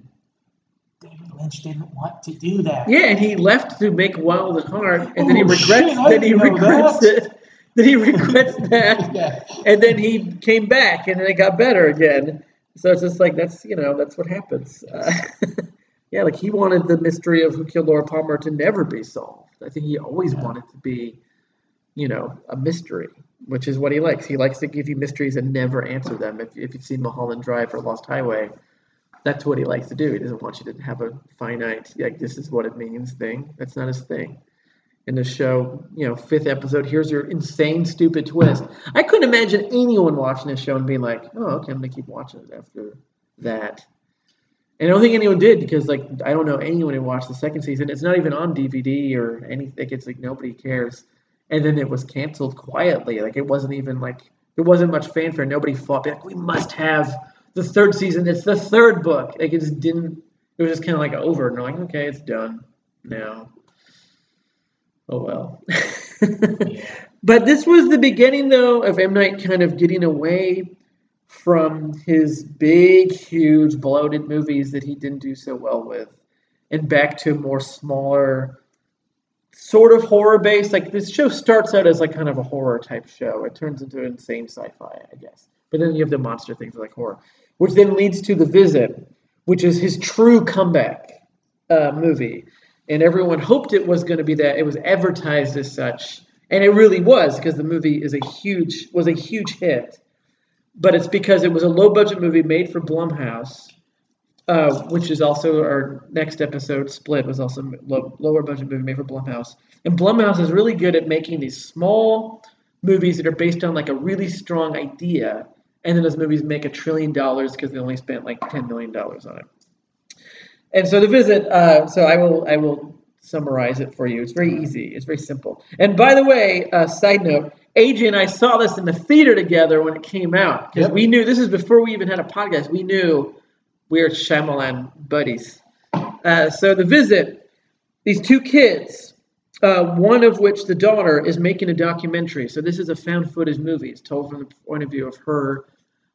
David Lynch didn't want to do that. Yeah, and he left to make Wild at Heart, and then he Oh, regrets. shit, then he regrets that. it. Then he regrets that. Yeah. and then he came back and then it got better again so it's just like that's you know that's what happens uh, yeah like he wanted the mystery of who killed laura palmer to never be solved i think he always Yeah. wanted to be you know a mystery which is what he likes he likes to give you mysteries and never answer them if, if you've seen mulholland drive or lost highway that's what he likes to do he doesn't want you to have a finite like this is what it means thing that's not his thing in the show, you know, fifth episode, here's your insane, stupid twist. I couldn't imagine anyone watching this show and being like, oh, okay, I'm going to keep watching it after that. And I don't think anyone did because, like, I don't know anyone who watched the second season. It's not even on DVD or anything. It's like nobody cares. And then it was canceled quietly. Like, it wasn't even like, there wasn't much fanfare. Nobody fought back. We must have the third season. It's the third book. Like, it just didn't, it was just kind of like over. And they're like, okay, it's done now. Oh well. But this was the beginning, though, of M. Night kind of getting away from his big, huge, bloated movies that he didn't do so well with, and back to more smaller, sort of horror based. Like this show starts out as like kind of a horror type show. It turns into insane sci-fi, I guess. But then you have the monster things like horror, which then leads to The Visit, which is his true comeback uh, movie. And everyone hoped it was going to be that. It was advertised as such, and it really was because the movie is a huge was a huge hit. But it's because it was a low budget movie made for Blumhouse, uh, which is also our next episode. Split was also low, lower budget movie made for Blumhouse, and Blumhouse is really good at making these small movies that are based on like a really strong idea, and then those movies make a trillion dollars because they only spent like ten million dollars on it. And so the visit, uh, so I will I will summarize it for you. It's very easy. It's very simple. And by the way, uh, side note, AJ and I saw this in the theater together when it came out because Yep. we knew this is before we even had a podcast. We knew we are Shyamalan buddies. Uh, so the visit, these two kids, uh, one of which the daughter is making a documentary. So this is a found footage movie. It's told from the point of view of her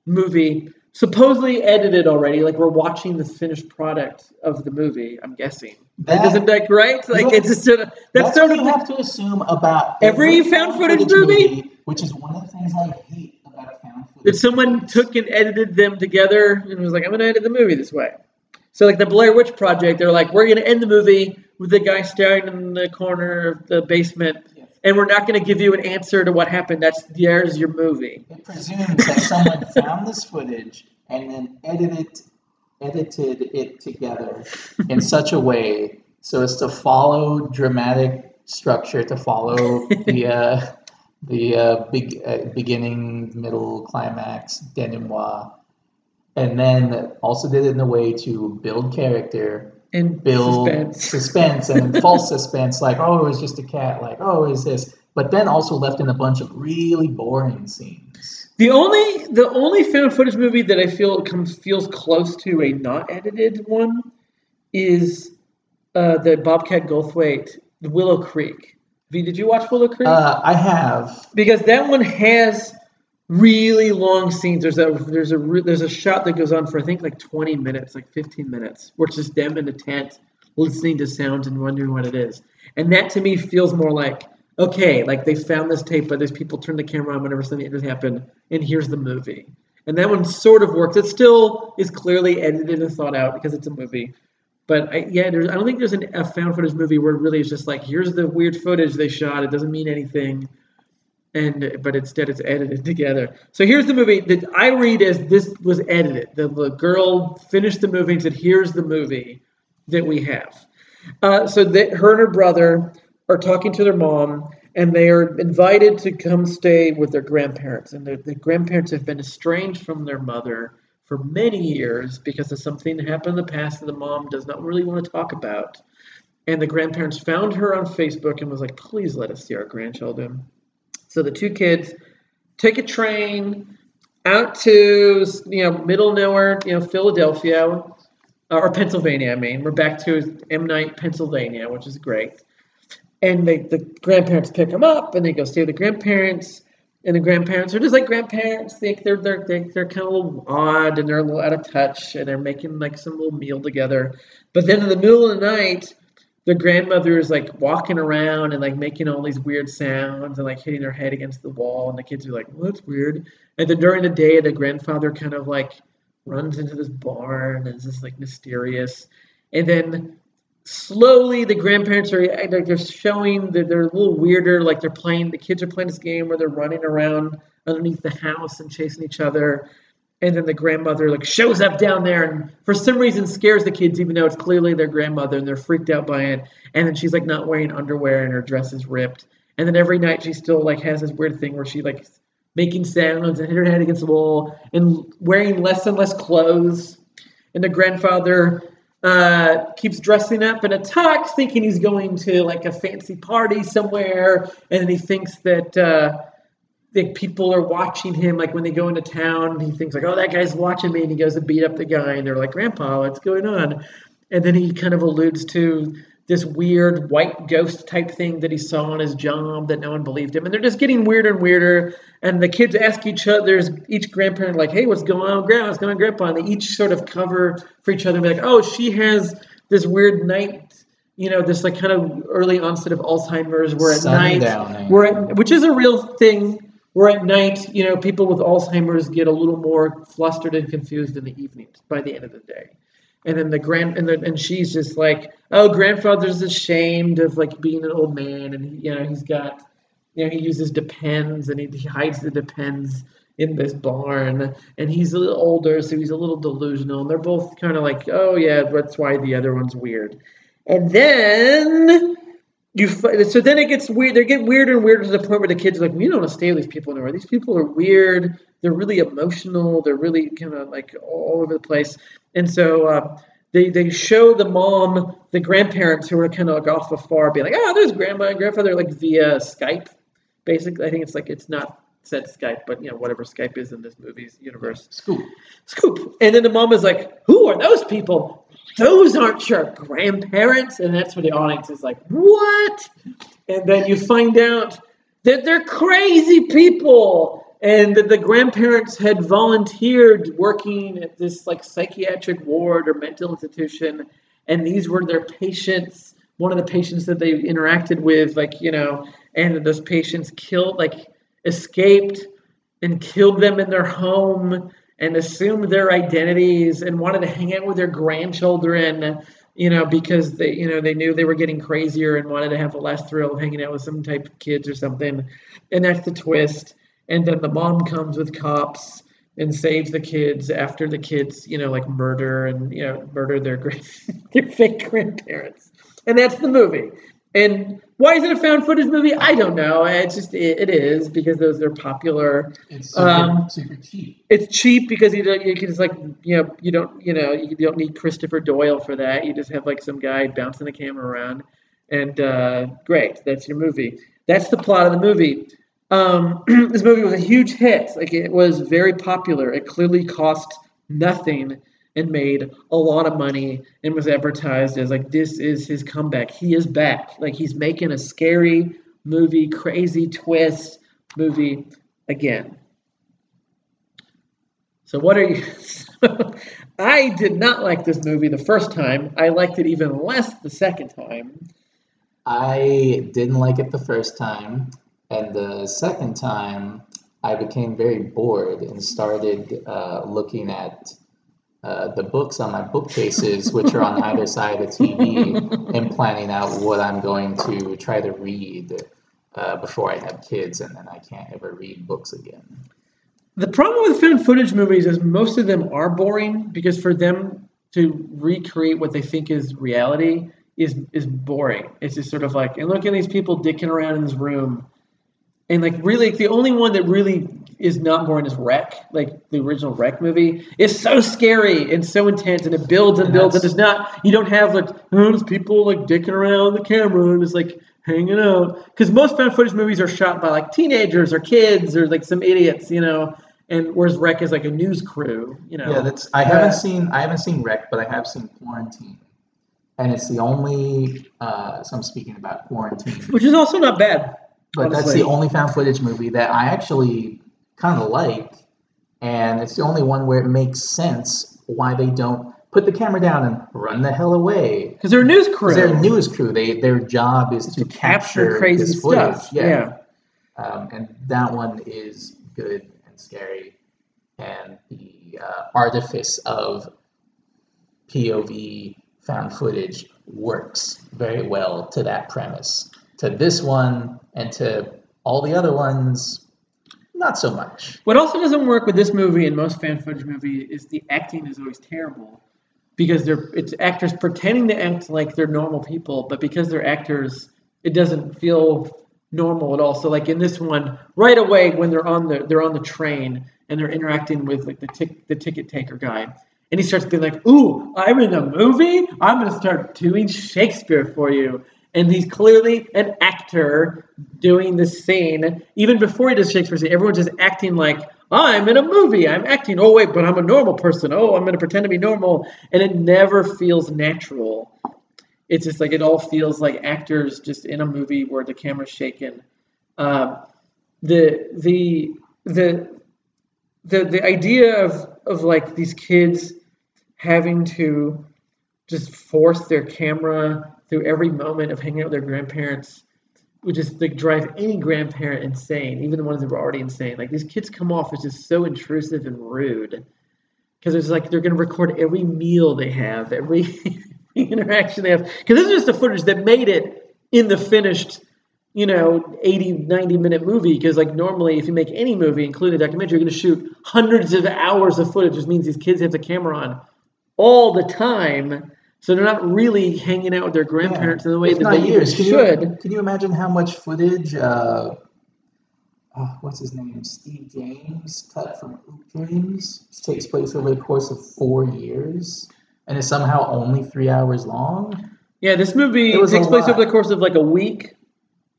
movie, supposedly edited already. Like we're watching the finished product of the movie. I'm guessing. That- Isn't that right? Like it's just sort of that's, That's sort of you have to assume about Every found footage movie? which is one of the things I hate footage. That someone took and edited them together and was like, I'm gonna edit the movie this way. So like the Blair Witch Project, they're like, we're gonna end the movie with the guy staring in the corner of the basement, Yes. and we're not gonna give you an answer to what happened. That's there's your movie. It presumes that someone found this footage and then edited edited it together in such a way so as to follow dramatic structure, to follow the uh, the uh, big uh, beginning, middle, climax, denouement, and then also did it in a way to build character, And build suspense. suspense and false suspense, like oh it was just a cat, like oh is this, but then also left in a bunch of really boring scenes. The only the only found footage movie that I feel comes feels close to a not edited one is uh, the Bobcat Goldthwait, The Willow Creek. V, did you watch Willow Creek? Uh, I have because that one has really long scenes. There's a there's a there's a shot that goes on for I think like 20 minutes, like 15 minutes, where it's just them in a tent listening to sounds and wondering what it is. And that to me feels more like okay, like they found this tape, but these people turned the camera on whenever something interesting happened, and here's the movie. And that one sort of works. It still is clearly edited and thought out because it's a movie. But I, yeah, I don't think there's an, a found footage movie where it really is just like, here's the weird footage they shot. It doesn't mean anything and but instead it's edited together. So here's the movie that I read as this was edited. The, the girl finished the movie and said, "Here's the movie that we have." Uh, so that her and her brother are talking to their mom, and they are invited to come stay with their grandparents. And the, the grandparents have been estranged from their mother for many years because of something that happened in the past that the mom does not really want to talk about. And the grandparents found her on Facebook and was like, "Please let us see our grandchildren." So the two kids take a train out to you know middle nowhere, you know Philadelphia uh, or Pennsylvania. I mean, we're back to M Night, Pennsylvania, which is great. And they, the grandparents pick them up, and they go stay with the grandparents. And the grandparents are just like grandparents. They, they're they're they're, they're kind of a little odd, and they're a little out of touch, and they're making like some little meal together. But then in the middle of the night, the grandmother is like walking around and like making all these weird sounds and like hitting her head against the wall and the kids are like well that's weird and then during the day the grandfather kind of like runs into this barn and is just like mysterious and then slowly the grandparents are eh, like they're showing that they're a little weirder like they're playing the kids are playing this game where they're running around underneath the house and chasing each other. And then the grandmother like shows up down there and for some reason scares the kids even though it's clearly their grandmother and they're freaked out by it. And then she's like not wearing underwear and her dress is ripped. And then every night she still like has this weird thing where she like making sounds and hit her head against the wall and wearing less and less clothes. And the grandfather uh, keeps dressing up in a tux thinking he's going to like a fancy party somewhere. And then he thinks that uh, think people are watching him like when they go into town he thinks like oh that guy's watching me. And he goes to beat up the guy and they're like grandpa what's going on? And then he kind of alludes to this weird white ghost type thing that he saw on his job that no one believed him. And they're just getting weirder and weirder. And the kids ask each other each grandparent like hey what's going on grandma? What's going on grandpa? And they each sort of cover for each other and be like oh she has this weird night you know this like kind of early onset of alzheimer's. Where at night. Sundowning. where eh? at, which is a real thing. Where at night, you know, people with Alzheimer's get a little more flustered and confused in the evenings by the end of the day. And then the grand and the, and she's just like, oh, grandfather's ashamed of like being an old man, and you know he's got, you know, he uses depends and he, he hides the depends in this barn, and he's a little older, so he's a little delusional. And they're both kind of like, oh yeah, that's why the other one's weird. And then you so then it gets weird. They get weirder and weirder to the point where the kids are like, we don't want to stay with these people anymore. These people are weird. They're really emotional. They're really kind of like all over the place. And so uh, they they show the mom, the grandparents who are kind of like off afar, being like, oh, there's grandma and grandfather, like via Skype. Basically, I think it's like it's not said Skype, but you know whatever Skype is in this movie's universe. Scoop. Scoop. And then the mom is like, Who are those people? Those aren't your grandparents. And that's where the audience is like, What? And then you find out that they're crazy people and that the grandparents had volunteered working at this like psychiatric ward or mental institution and these were their patients one of the patients that they interacted with like you know and those patients killed like escaped and killed them in their home and assumed their identities and wanted to hang out with their grandchildren you know because they you know they knew they were getting crazier and wanted to have a last thrill of hanging out with some type of kids or something. And that's the twist. And then the mom comes with cops and saves the kids after the kids, you know, like murder and you know murder their their fake grandparents, and that's the movie. And why is it a found footage movie? I don't know. It's just it, it is because those are popular. It's super, Um, super cheap. It's cheap because you don't you can just like you know you don't you know you don't need Christopher Doyle for that. You just have like some guy bouncing the camera around, and uh, great, that's your movie. That's the plot of the movie. Um, this movie was a huge hit. Like it was very popular. It clearly cost nothing and made a lot of money and was advertised as like this is his comeback. He is back. Like he's making a scary movie, crazy twist movie again. So what are you? I did not like this movie the first time. I liked it even less the second time. I didn't like it the first time, and the second time I became very bored and started uh, looking at uh, the books on my bookcases, which are on either side of the TV, and planning out what I'm going to try to read uh, before I have kids, and then I can't ever read books again. The problem with found footage movies is most of them are boring because for them to recreate what they think is reality is is boring. It's just sort of like, and look at these people dicking around in this room. And like really the only one that really is not boring is REC, like the original REC movie. It's so scary and so intense and it builds and, And builds and that's- it's not you don't have like oh, there's people like dicking around the camera and it's like hanging out. Because most found footage movies are shot by like teenagers or kids or like some idiots, you know. And whereas REC is like a news crew, you know. Yeah, that's. I Uh, haven't seen. I haven't seen REC, but I have seen Quarantine, and it's the only. Uh, so I'm speaking about Quarantine, which is also not bad. But that's the only found footage movie that I actually kind of like, and it's the only one where it makes sense why they don't put the camera down and run the hell away. Because they're a news crew. Because they're a news crew. They their job is to, capture crazy this footage. stuff. Yeah. yeah. Um, and that one is good and scary. And the uh, artifice of POV found footage works very well to that premise. To this one and to all the other ones, not so much. What also doesn't work with this movie and most fan footage movie is the acting is always terrible because they're it's actors pretending to act like they're normal people, but because they're actors, it doesn't feel normal at all. So like in this one, right away when they're on the they're on the train and they're interacting with like the tic, the ticket taker guy, and he starts being like, "Ooh, I'm in a movie. I'm gonna start doing Shakespeare for you." And he's clearly an actor doing the scene. Even before he does Shakespeare scene, everyone's just acting like, I'm in a movie. I'm acting. Oh, wait, but I'm a normal person. Oh, I'm going to pretend to be normal. And it never feels natural. It's just like it all feels like actors just in a movie where the camera's shaking. Um, the, the, the, the, the idea of, of like these kids having to just force their camera through every moment of hanging out with their grandparents would just like drive any grandparent insane, even the ones that were already insane. Like these kids come off as just so intrusive and rude because it's like they're going to record every meal they have, every interaction they have. Because this is just the footage that made it in the finished, you know, 80, 90 minute movie. Because like normally, if you make any movie, including a documentary, you're going to shoot hundreds of hours of footage, which means these kids have the camera on all the time. So they're not really hanging out with their grandparents in the way If that they years, can should. You, can you imagine how much footage? Uh, oh, what's his name? Steve James cut from Hoop Dreams. This takes place over the course of four years, and is somehow only three hours long. Yeah, this movie It takes place lot. over the course of like a week,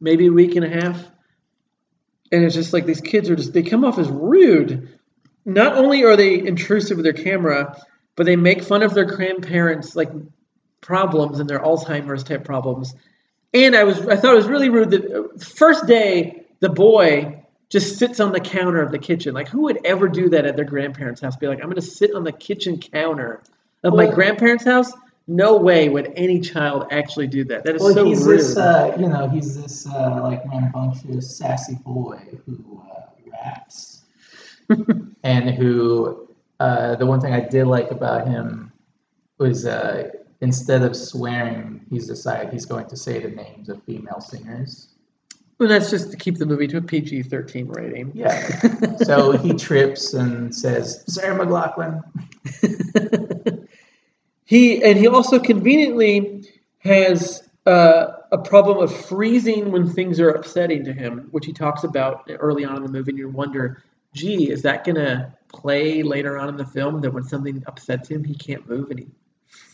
maybe a week and a half. And it's just like these kids are just, they come off as rude. Not only are they intrusive with their camera, but they make fun of their grandparents' like problems and their Alzheimer's type problems. And I was, I thought it was really rude that uh, first day, the boy just sits on the counter of the kitchen. Like, who would ever do that at their grandparents' house? Be like, I'm going to sit on the kitchen counter of my Well- grandparents' house? No way would any child actually do that. That is Well, so he's rude. this, uh, you know, he's this uh, like rambunctious, sassy boy who uh, raps, and who uh, the one thing I did like about him was uh, instead of swearing, he's decided he's going to say the names of female singers. And that's just to keep the movie to a PG 13 rating. Yeah. so he trips and says, Sarah McLachlan. he and he also conveniently has uh, a problem of freezing when things are upsetting to him, which he talks about early on in the movie. And you wonder, gee, is that going to play later on in the film that when something upsets him, he can't move and he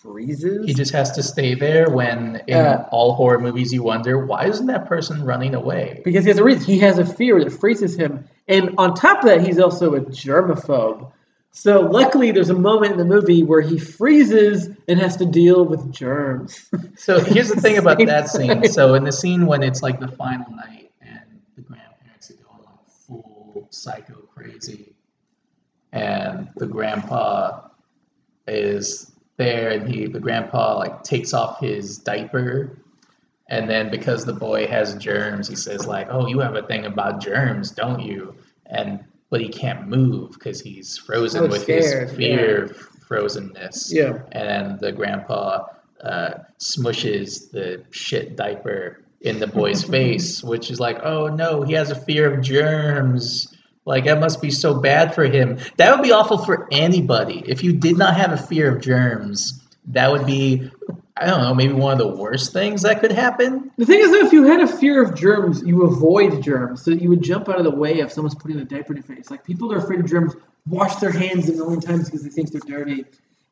freezes? He just has to stay there when in Uh, all horror movies you wonder, why isn't that person running away? because he has a reason. He has a fear that freezes him, and on top of that, he's also a germaphobe. So luckily, there's a moment in the movie where he freezes and has to deal with germs. So here's the thing about that scene. So in the scene when it's like the final night and the grandparents are going like full psycho crazy, and the grandpa is there, and he the grandpa like takes off his diaper, and then because the boy has germs, he says like, "Oh, you have a thing about germs, don't you?" And but he can't move because he's frozen So with scared, his fear of frozenness Yeah. and the grandpa uh, smushes the shit diaper in the boy's face, which is like, oh no, he has a fear of germs. Like that must be so bad for him. That would be awful for anybody. If you did not have a fear of germs, that would be, I don't know, maybe one of the worst things that could happen. The thing is, if you had a fear of germs, you avoid germs, so you would jump out of the way if someone's putting a diaper in your face. Like people that are afraid of germs wash their hands a million times because they think they're dirty,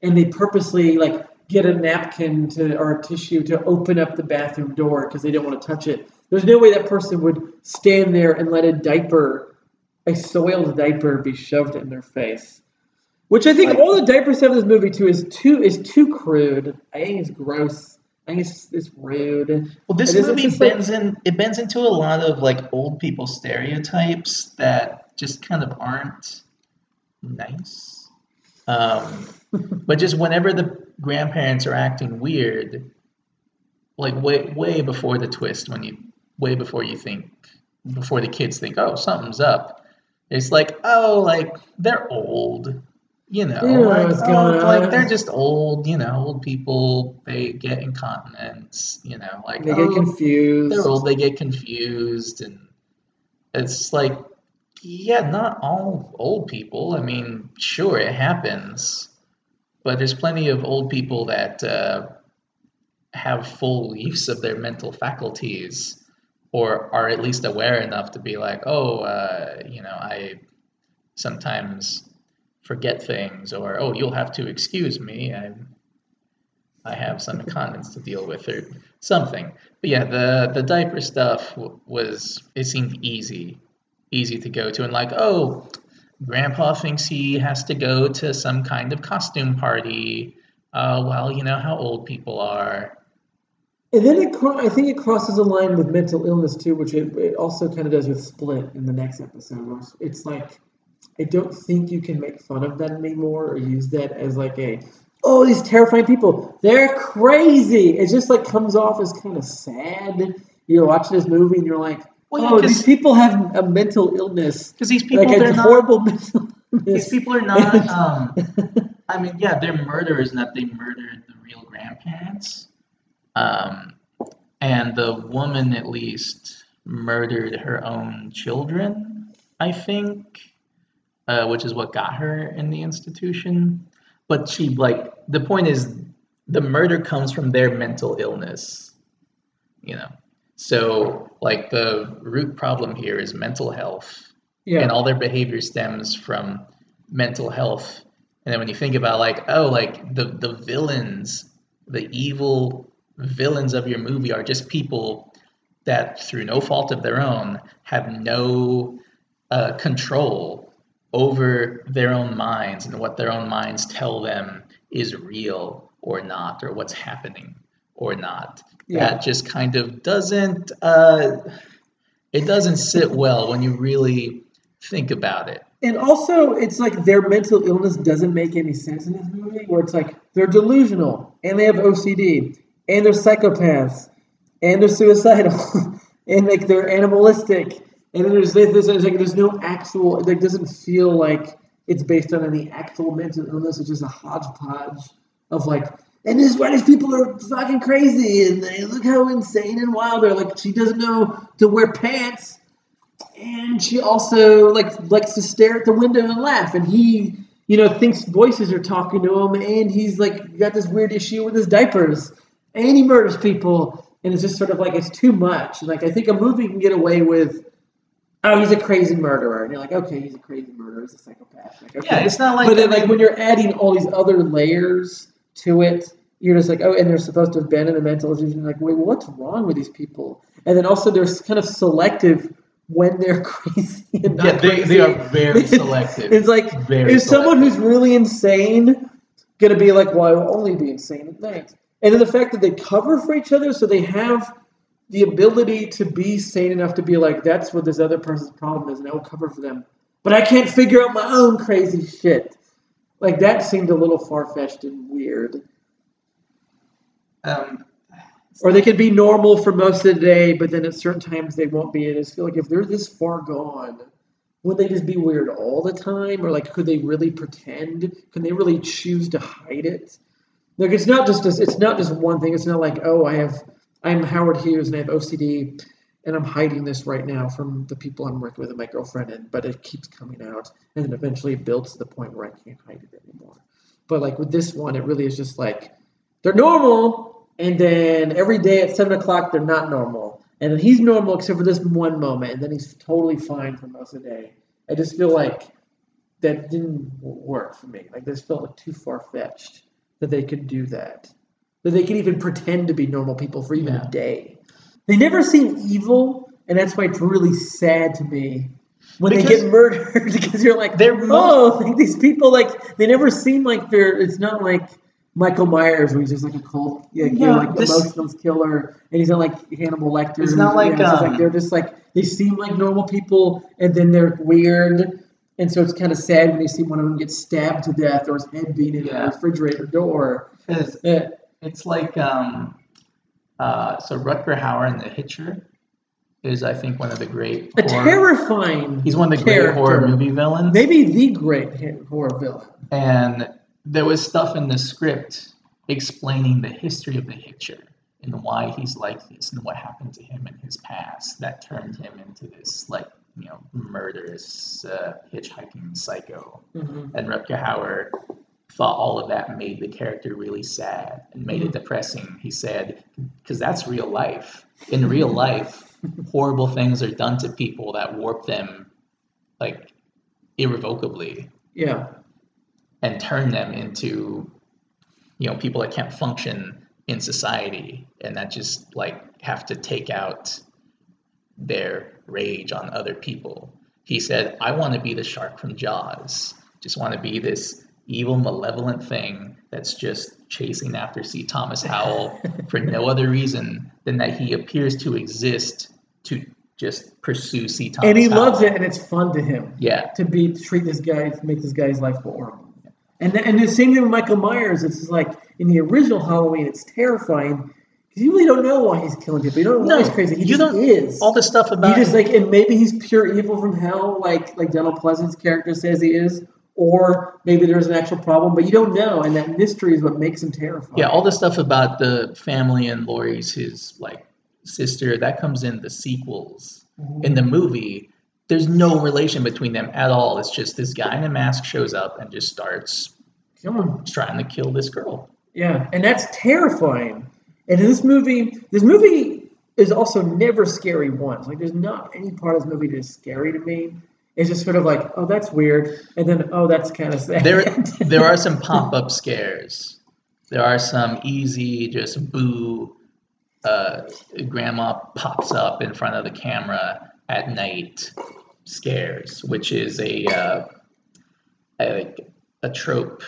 and they purposely like get a napkin to or a tissue to open up the bathroom door because they don't want to touch it. There's no way that person would stand there and let a diaper, a soiled diaper, be shoved in their face. Which I think all the diaper stuff in this movie too is too is too crude. I think it's gross. I think it's, it's rude. Well, this It movie just like- bends in. It bends into a lot of like old people stereotypes that just kind of aren't nice. Um, but just whenever the grandparents are acting weird, like way way before the twist, when you way before you think, before the kids think, oh something's up, it's like oh like they're old. You know, know like, what's oh, like they're just old. You know, old people they get incontinence. You know, like They oh, get confused. they're old, they get confused, and it's like, yeah, not all old people. I mean, sure, it happens, but there's plenty of old people that uh, have full use of their mental faculties, or are at least aware enough to be like, oh, uh, you know, I sometimes forget things, or oh, you'll have to excuse me. I I have some incontinence to deal with, or something. But yeah, the the diaper stuff w- was it seemed easy, easy to go to, and like, oh, Grandpa thinks he has to go to some kind of costume party. Uh, well, you know how old people are. And then it, I think it crosses a line with mental illness too, which it, it also kind of does with Split in the next episode. It's- like, I don't think you can make fun of that anymore or use that as like a, oh, these terrifying people, they're crazy. It just like comes off as kind of sad. You're watching this movie and you're like, Well, yeah, oh, these people have a mental illness, Because these people, like they're a not. horrible mental These people are not. Um, I mean, yeah, they're murderers, and that they murdered the real grandparents. Um, and the woman, at least, murdered her own children. I think, uh, which is what got her in the institution. But she, like, the point is, the murder comes from their mental illness. You know, so like the root problem here is mental health yeah. and all their behavior stems from mental health. And then when you think about like, oh, like the the villains, the evil villains of your movie are just people that through no fault of their own have no uh, control over their own minds and what their own minds tell them is real or not or what's happening or not. Yeah. that just kind of doesn't uh, it doesn't sit well when you really think about it. And also, it's like their mental illness doesn't make any sense in this movie, where it's like they're delusional and they have OCD and they're psychopaths and they're suicidal and like they're animalistic and then there's this, like there's no actual like doesn't feel like it's based on any actual mental illness. It's just a hodgepodge of like and this is why these people are fucking crazy, and they look how insane and wild they're. Like she doesn't know to wear pants, and she also like likes to stare at the window and laugh, and he. You know, thinks voices are talking to him, and he's like got this weird issue with his diapers, and he murders people, and it's just sort of like it's too much. And like I think a movie can get away with, oh, he's a crazy murderer, and you're like, okay, he's a crazy murderer, he's a psychopath. Like, okay. Yeah, it's not like but then like when you're adding all these other layers to it, you're just like, oh, and they're supposed to have been in a mental institution. Like, wait, what's wrong with these people? And then also they're kind of selective when they're crazy and not Yeah, they, crazy. they are very selective. It's like Very is someone who's really insane gonna be like, well, I will only be insane at night. And then the fact that they cover for each other, so they have the ability to be sane enough to be like, that's what this other person's problem is, and I will cover for them. But I can't figure out my own crazy shit. Like that seemed a little far fetched and weird. Um, Or they could be normal for most of the day, but then at certain times they won't be. And I feel like if they're this far gone, would they just be weird all the time? Or like could they really pretend? Can they really choose to hide it? Like it's not just it's not just one thing. It's not like, oh, I have I'm Howard Hughes and I have OCD and I'm hiding this right now from the people I'm working with and my girlfriend and but it keeps coming out and then eventually it builds to the point where I can't hide it anymore. But like with this one, it really is just like they're normal, and then every day at seven o'clock they're not normal, and then he's normal except for this one moment, and then he's totally fine for most of the day. I just feel like that didn't work for me. Like this felt like too far fetched that they could do that, that they could even pretend to be normal people for even Yeah. a day. They never seem evil, and that's why it's really sad to me when they get murdered because you're like They're oh like these people like they never seem like they're it's not like Michael Myers where he's just like a cold like, you know, No, like this- emotional killer and he's not like Hannibal Lecter It's not like, Yeah, um, like they're just like they seem like normal people and then they're weird and so it's kind of sad when you see one of them get stabbed to death or his head being in Yeah. a refrigerator door 'cause Uh, it's like um, uh, so Rutger Hauer in The Hitcher is I think one of the great a horror- terrifying he's one of the great horror movie villains. maybe the great horror villain And there was stuff in the script explaining the history of the Hitcher and why he's like this and what happened to him in his past that turned him into this like you know murderous uh, hitchhiking psycho. Mhm. And Rutger Hauer thought all of that made the character really sad and made it depressing. He said, because that's real life. In real life, horrible things are done to people that warp them like irrevocably yeah and turn them into you know people that can't function in society and that just like have to take out their rage on other people he said i want to be the shark from jaws just want to be this evil malevolent thing that's just chasing after c thomas howell for no other reason than that he appears to exist to just pursue c thomas and he Howell. loves it and it's fun to him yeah to be to treat this guy to make this guy's life horrible. And the, and the same thing with Michael Myers. It's like in the original Halloween, it's terrifying you really don't know why he's killing people. You don't know why he's crazy. He you just don't is. all the stuff about he about just like and maybe he's pure evil from hell, like like Donald Pleasence's character says he is, or maybe there's an actual problem, but you don't know. And that mystery is what makes him terrifying. Yeah, all the stuff about the family and Laurie's his like sister that comes in the sequels. Mm-hmm. In the movie, there's no relation between them at all. It's just this guy in a mask shows up and just starts Come on. trying to kill this girl. Yeah, and that's terrifying. And in this movie, this movie is also never scary once. Like, there's not any part of this movie that is scary to me. It's just sort of like, oh, that's weird, and then, oh, that's kind of sad. There, there are some pop-up scares. There are some easy, just boo. Uh, grandma pops up in front of the camera at night scares, which is a uh, a, a trope,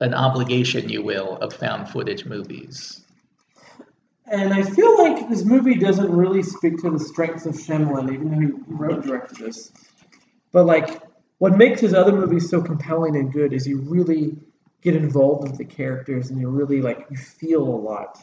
an obligation, you will, of found footage movies. And I feel like this movie doesn't really speak to the strengths of Shyamalan, even though he wrote and directed this. But like, what makes his other movies so compelling and good is you really get involved with the characters, and you really like you feel a lot.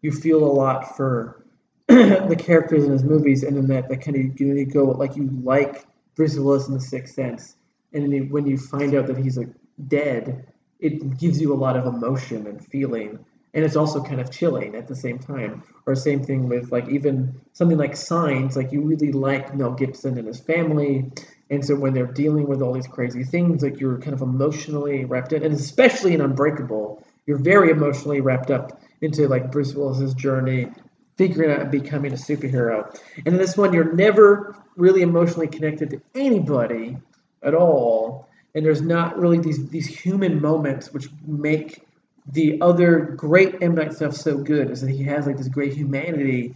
You feel a lot for the characters in his movies, and then that that kind of you go like you like Bruce Willis in The Sixth Sense, and then you, when you find out that he's like dead, it gives you a lot of emotion and feeling, and it's also kind of chilling at the same time. Or same thing with like even something like Signs, like you really like Mel Gibson and his family, and so when they're dealing with all these crazy things, like you're kind of emotionally wrapped in, and especially in Unbreakable, you're very emotionally wrapped up into like Bruce Willis's journey, figuring out becoming a superhero. And in this one, you're never really emotionally connected to anybody at all, and there's not really these these human moments which make the other great M Night stuff so good. Is that he has like this great humanity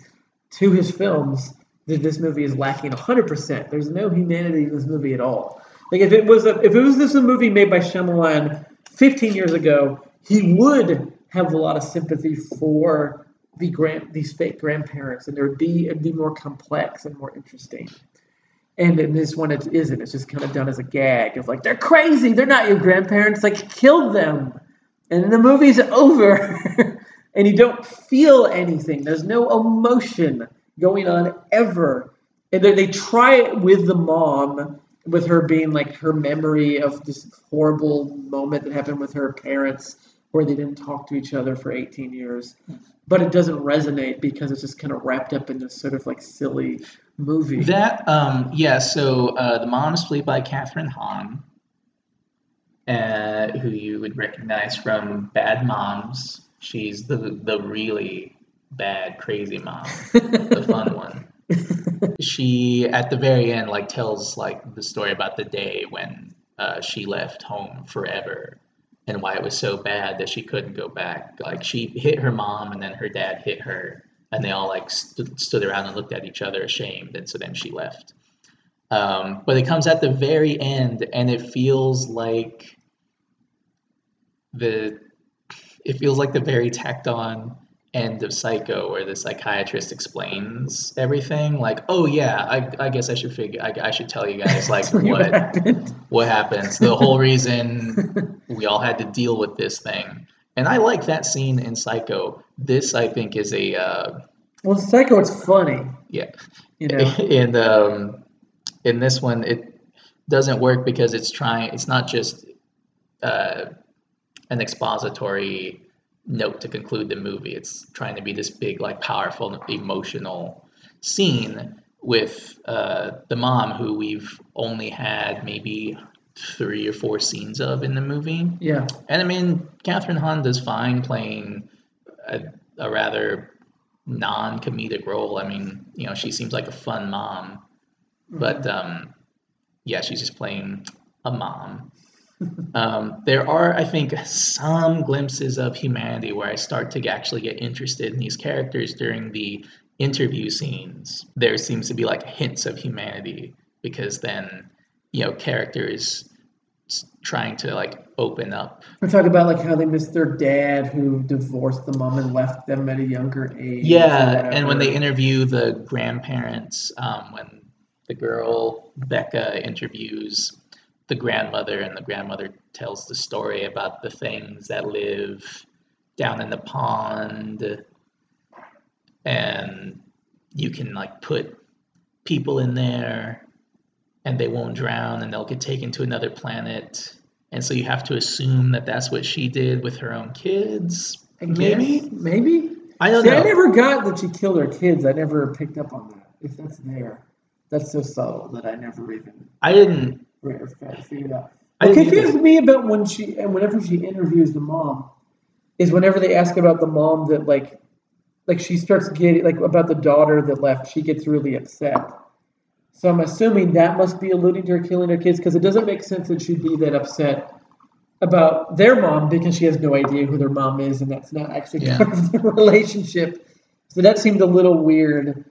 to his films that this movie is lacking 100%. There's no humanity in this movie at all. Like if it was a, if it was this a movie made by Shyamalan 15 years ago, he would have a lot of sympathy for the grand these fake grandparents, and there would be it'd be more complex and more interesting. And in this one, it isn't. It's just kind of done as a gag of like they're crazy. They're not your grandparents. Like kill them, and the movie's over, and you don't feel anything. There's no emotion going on ever. And they, they try it with the mom, with her being like her memory of this horrible moment that happened with her parents where they didn't talk to each other for 18 years. But it doesn't resonate because it's just kind of wrapped up in this sort of like silly movie. That um yeah, so uh, the mom is played by Kathryn Hahn, uh, who you would recognize from Bad Moms. She's the the really bad crazy mom, the fun one. She at the very end like tells like the story about the day when uh, she left home forever and why it was so bad that she couldn't go back. Like she hit her mom and then her dad hit her and they all like st- stood around and looked at each other ashamed and so then she left. Um, but it comes at the very end and it feels like the it feels like the very tacked on end of Psycho where the psychiatrist explains everything. Like, oh yeah, I, I guess I should figure. I, I should tell you guys like what what happened. what happens. The whole reason we all had to deal with this thing. And I like that scene in Psycho. This I think is a uh, Well, Psycho, it's funny, yeah. you know. And um, in this one, it doesn't work because it's trying. It's not just uh, an expository note to conclude the movie. It's trying to be this big, like, powerful, emotional scene with uh, the mom, who we've only had maybe three or four scenes of in the movie. Yeah, And I mean, Kathryn Hahn does fine playing a, a rather non-comedic role. I mean, you know, she seems like a fun mom, but um, yeah, she's just playing a mom. Um, there are, I think, some glimpses of humanity where I start to actually get interested in these characters during the interview scenes. There seems to be like hints of humanity because then, you know, characters trying to like open up we talk about like how they missed their dad, who divorced the mom and left them at a younger age. Yeah, and when they interview the grandparents, um, when the girl Becca interviews the grandmother, and the grandmother tells the story about the things that live down in the pond, and you can like put people in there, and they won't drown, and they'll get taken to another planet. And so you have to assume that that's what she did with her own kids. Maybe maybe. I don't See, know. I never got that she killed her kids. I never picked up on that. If that's there, that's so subtle that I never even I didn't. Re- fi- figured out. I What didn't confused me about when she and whenever she interviews the mom is whenever they ask about the mom that like like she starts getting like about the daughter that left, she gets really upset. So I'm assuming that must be alluding to her killing her kids because it doesn't make sense that she'd be that upset about their mom because she has no idea who their mom is and that's not actually Yeah. part of the relationship. So that seemed a little weird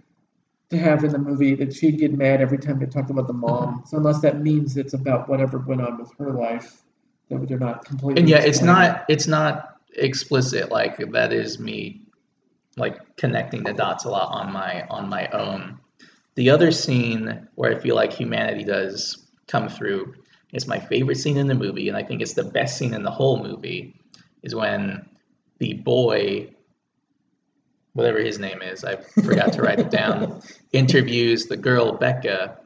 to have in the movie that she'd get mad every time they talked about the mom. Uh-huh. So unless that means it's about whatever went on with her life, that they're not completely. and yeah it's not it's not explicit like that is me like connecting the dots a lot on my on my own the other scene where i feel like humanity does come through is my favorite scene in the movie and i think it's the best scene in the whole movie is when the boy whatever his name is i forgot to write it down interviews the girl becca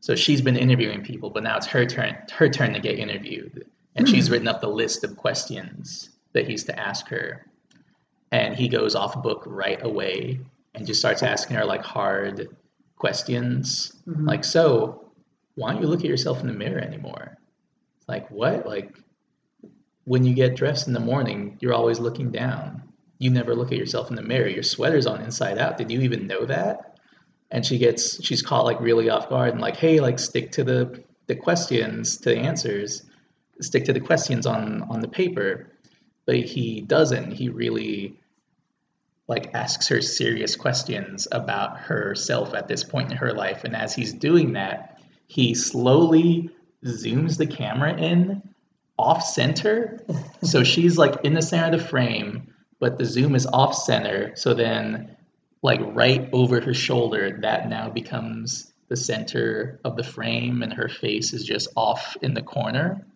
so she's been interviewing people but now it's her turn her turn to get interviewed and she's written up the list of questions that he's to ask her. And he goes off book right away and just starts asking her like hard questions. Mhm. Like, so why don't you look at yourself in the mirror anymore? Like, what? Like, when you get dressed in the morning, you're always looking down. You never look at yourself in the mirror. Your sweater's on inside out. Did you even know that? And she gets, she's caught like really off guard and like, hey, like stick to the the questions, to the answers, stick to the questions on on the paper. But he doesn't. He really like asks her serious questions about herself at this point in her life. And as he's doing that, he slowly zooms the camera in off center. so she's like in the center of the frame, but the zoom is off center. So then, like right over her shoulder, that now becomes the center of the frame, and her face is just off in the corner.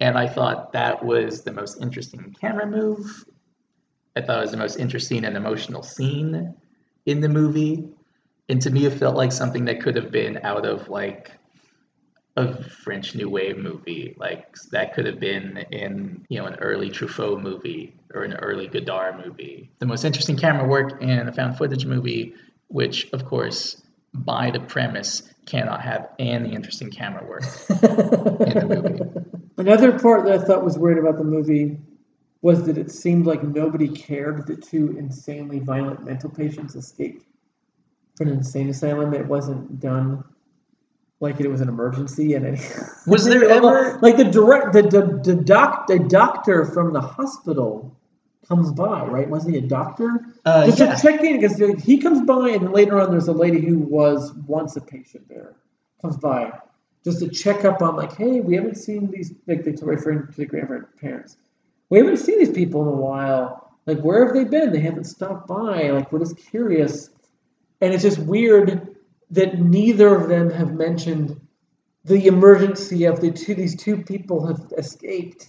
And I thought that was the most interesting camera move. I thought it was the most interesting and emotional scene in the movie. And to me, it felt like something that could have been out of like a French New Wave movie. Like that could have been in you know an early Truffaut movie or an early Godard movie. The most interesting camera work in a found footage movie, which of course by the premise cannot have any interesting camera work in the movie. Another part that I thought was weird about the movie was that it seemed like nobody cared that two insanely violent mental patients escaped from an insane asylum. It wasn't done like it was an emergency and it, Was there ever- like the direct the, the, the doc the doctor from the hospital comes by right? Wasn't he a doctor? Uh, just yeah. to check in because he comes by and later on there's a lady who was once a patient there comes by just to check up on like hey we haven't seen these like they're referring to the grandparents we haven't seen these people in a while. Like where have they been? They haven't stopped by. Like we're just curious. And it's just weird that neither of them have mentioned the emergency of the two these two people have escaped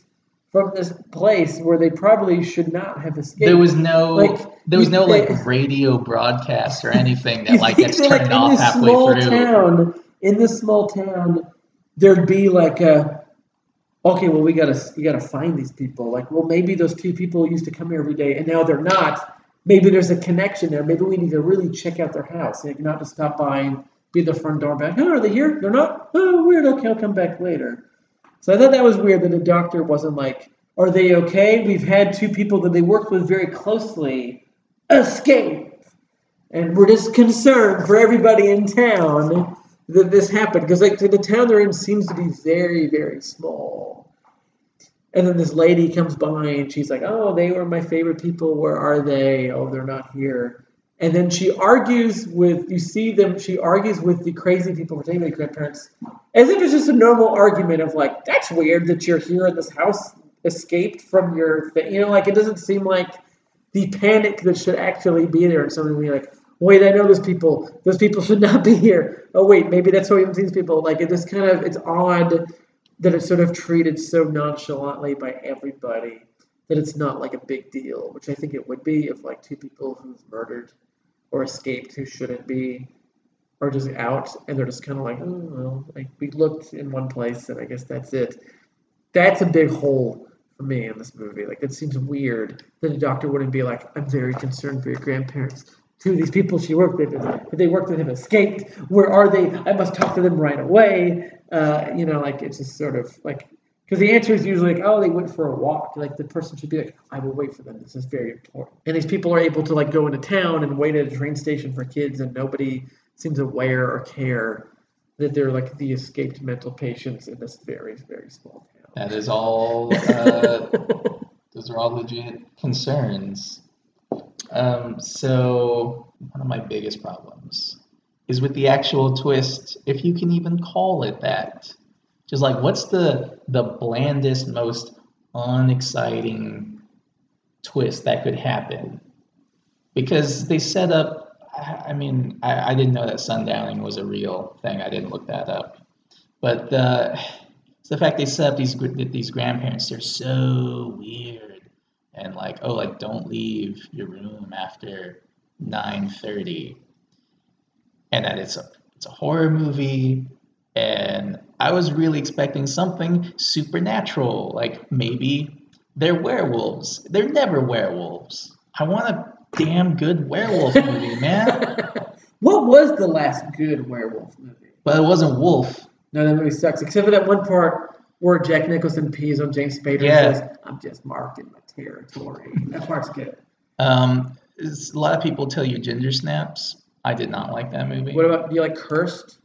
from this place where they probably should not have escaped There was no Like, there was you- no they- like radio broadcast or anything that like gets turned like, off in this halfway small through. town, in this small town, there'd be like a, okay, well we gotta you gotta find these people. Like, well maybe those two people used to come here every day and now they're not. Maybe there's a connection there. Maybe we need to really check out their house. Like, not just stop by and be the front door back. Oh, are they here? They're not. Oh, weird. Okay, I'll come back later. So I thought that was weird that the doctor wasn't like, are they okay? We've had two people that they worked with very closely escape. And we're just concerned for everybody in town that this happened. Because like the town they're in seems to be very, very small. And then this lady comes by and she's like, Oh, they were my favorite people. Where are they? Oh, they're not here. And then she argues with you see them, she argues with the crazy people be grandparents as if it's just a normal argument of like, that's weird that you're here in this house, escaped from your thing. You know, like it doesn't seem like the panic that should actually be there. And someone be like, wait, I know those people. Those people should not be here. Oh wait, maybe that's why we haven't seen these people. Like it just kind of it's odd that it's sort of treated so nonchalantly by everybody that it's not like a big deal, which I think it would be if like two people who've murdered or escaped who shouldn't be are just out and they're just kind of like, oh, well, like we looked in one place and I guess that's it. That's a big hole for me in this movie. Like it seems weird that a doctor wouldn't be like, I'm very concerned for your grandparents. Two of these people she worked with, they worked with have escaped. Where are they? I must talk to them right away. Uh, you know, like it's just sort of like because the answer is usually like, oh, they went for a walk. Like the person should be like, I will wait for them. This is very important. And these people are able to like go into town and wait at a train station for kids, and nobody seems aware or care that they're like the escaped mental patients in this very very small town. That is all. Uh, those are all legit concerns. Um, so one of my biggest problems is with the actual twist, if you can even call it that. Just like, what's the the blandest, most unexciting twist that could happen? Because they set up. I mean, I, I didn't know that sundowning was a real thing. I didn't look that up, but the it's the fact they set up these these grandparents. They're so weird, and like, oh, like don't leave your room after nine thirty, and that it's a it's a horror movie, and I was really expecting something supernatural, like maybe they're werewolves. They're never werewolves. I want a damn good werewolf movie, man. what was the last good werewolf movie? But it wasn't Wolf. No, that movie sucks. Except for that one part where Jack Nicholson pees on James Spader Yeah. and says, "I'm just marking my territory." That part's good. Um, a lot of people tell you Ginger Snaps. I did not like that movie. What about do you like Cursed?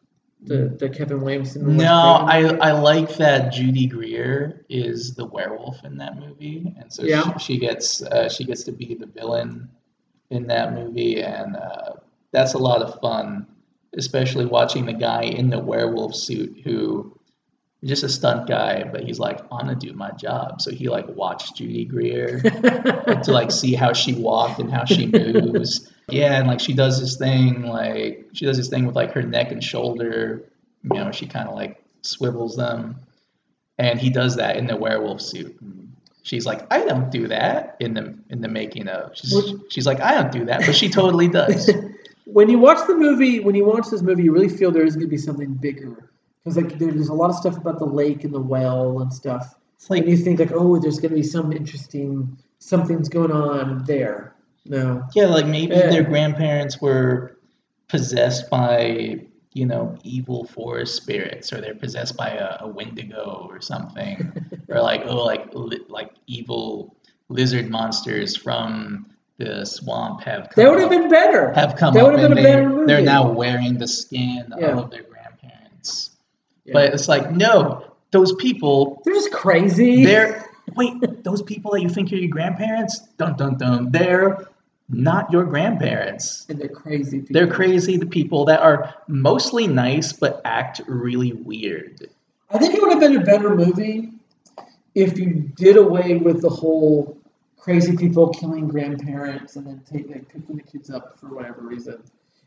The the Kevin Williamson. No, I, movie? I like that Judy Greer is the werewolf in that movie, and so Yeah. she, she gets uh, she gets to be the villain in that movie, and uh, that's a lot of fun, especially watching the guy in the werewolf suit who just a stunt guy, but he's like, I'm gonna do my job. So he like watched Judy Greer to like see how she walked and how she moves. Yeah, and like she does this thing, like she does this thing with like her neck and shoulder. You know, she kind of like swivels them, and he does that in the werewolf suit. She's like, I don't do that in the in the making of. She's, she's like, I don't do that, but she totally does. when you watch the movie, when you watch this movie, you really feel there is going to be something bigger because like there's a lot of stuff about the lake and the well and stuff. It's like and you think like, oh, there's going to be some interesting something's going on there. No, Yeah, like maybe Yeah. their grandparents were possessed by, you know, evil forest spirits, or they're possessed by a, a wendigo or something, or like oh, like li- like evil lizard monsters from the swamp have come that would have been better. have come that would have been a better they're, movie. they're now wearing the skin Yeah. of their grandparents. Yeah. But it's like no, those people They're just crazy. they're wait, those people that you think are your grandparents, dun dun dun, they're not your grandparents. and they're crazy. People. They're crazy the people that are mostly nice but act really weird. I think it would have been a better movie if you did away with the whole crazy people killing grandparents and then take, like, picking the kids up for whatever reason.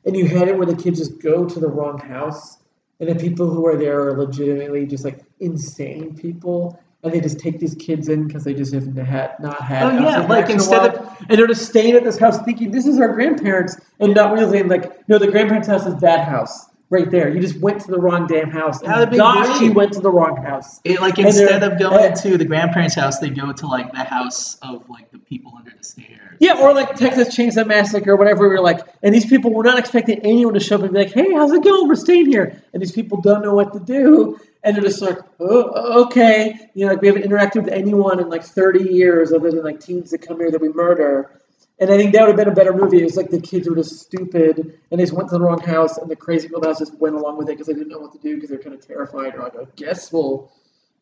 And you had it where the kids just go to the wrong house and the people who are there are legitimately just like insane people. And they just take these kids in because they just have had, not had. Oh, yeah, like, action in a instead while. and they're just staying at this house thinking this is our grandparents and not realizing like no the grandparents' house is that house right there. You just went to the wrong damn house. Gosh, you went to the wrong house. It, like And instead of going uh, to the grandparents' house, they go to like the house of like the people under the stairs. Yeah, or like Texas Chainsaw Massacre or whatever. We are like, and these people were not expecting anyone to show up and be like, "Hey, how's it going? We're staying here." And these people don't know what to do, and they're just like, "Oh, okay." You know, like we haven't interacted with anyone in like 30 years, other than like teens that come here that we murder. And I think that would have been a better movie. It was like the kids were just stupid and they just went to the wrong house, and the crazy people house just went along with it because they didn't know what to do because they're kind of terrified. Or like, I guess we'll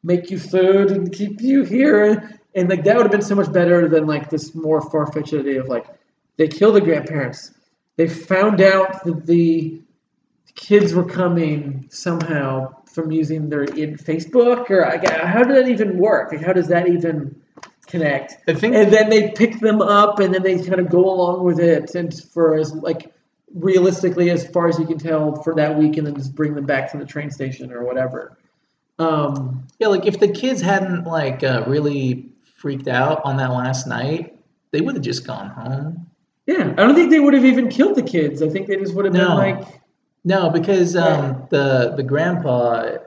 make you food and keep you here. And like that would have been so much better than like this more far fetched idea of like they killed the grandparents. They found out that the kids were coming somehow from using their in Facebook or like, how did that even work? Like how does that even connect? I think And then they pick them up and then they kind of go along with it and for as like realistically as far as you can tell for that week and then just bring them back to the train station or whatever. Um, yeah, like if the kids hadn't like uh, really freaked out on that last night, they would have just gone home. Yeah, I don't think they would have even killed the kids. I think they just would have No. been like, No, because um, the the grandpa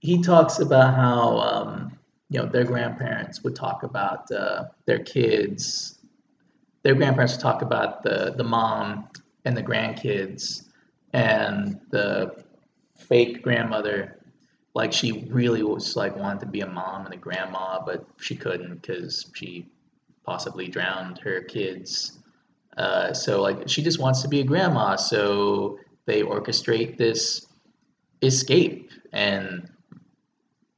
he talks about how um, you know their grandparents would talk about uh, their kids. Their grandparents would talk about the the mom and the grandkids, and the fake grandmother. Like she really was like wanted to be a mom and a grandma, but she couldn't because she possibly drowned her kids. Uh, so like she just wants to be a grandma. So they orchestrate this escape and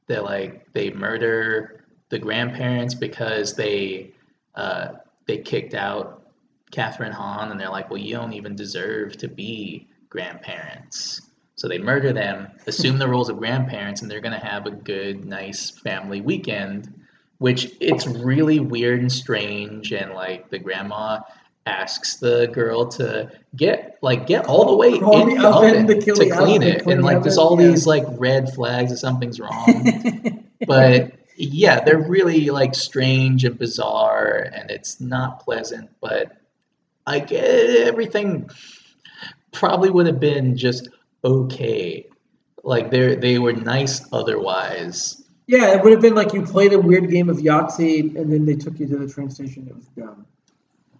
they like they murder the grandparents because they uh, they kicked out Kathryn Hahn and they're like, well, you don't even deserve to be grandparents. So they murder them, assume the roles of grandparents, and they're gonna have a good, nice family weekend. Which it's really weird and strange, and like the grandma asks the girl to get like get all the way in the oven to to, clean it, clean and like there's all yeah. these like red flags that something's wrong. but yeah, they're really like strange and bizarre, and it's not pleasant. But I get everything probably would have been just okay. like they they were nice otherwise. Yeah, it would have been like you played a weird game of Yahtzee and then they took you to the train station. It was dumb.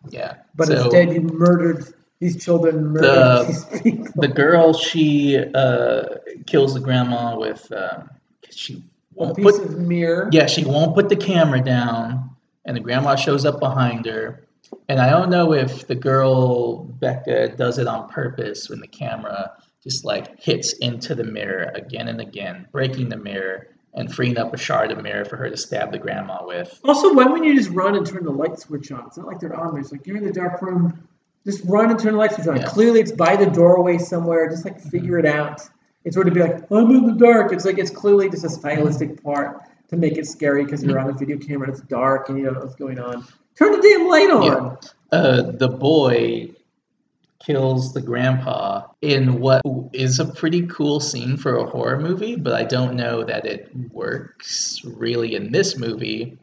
Yeah. But So- instead, you murdered these children. Murdered The- these the girl she uh, kills the grandma with um, she won't piece put of mirror. yeah she won't put the camera down and the grandma shows up behind her and i don't know if the girl becca does it on purpose when the camera just like hits into the mirror again and again breaking the mirror and freeing up a shard of mirror for her to stab the grandma with Also, why wouldn't you just run and turn the light switch on? It's not like they're on there. It's like you're in the dark room. Just run and turn the light switch on. Yeah. Clearly, it's by the doorway somewhere. Just like figure it out. It's sort of be like, I'm in the dark. It's like it's clearly just a stylistic part to make it scary because you're on a video camera and it's dark and you don't know what's going on. Turn the damn light on. uh, the boy kills the grandpa in what is a pretty cool scene for a horror movie, but I don't know that it works really in this movie.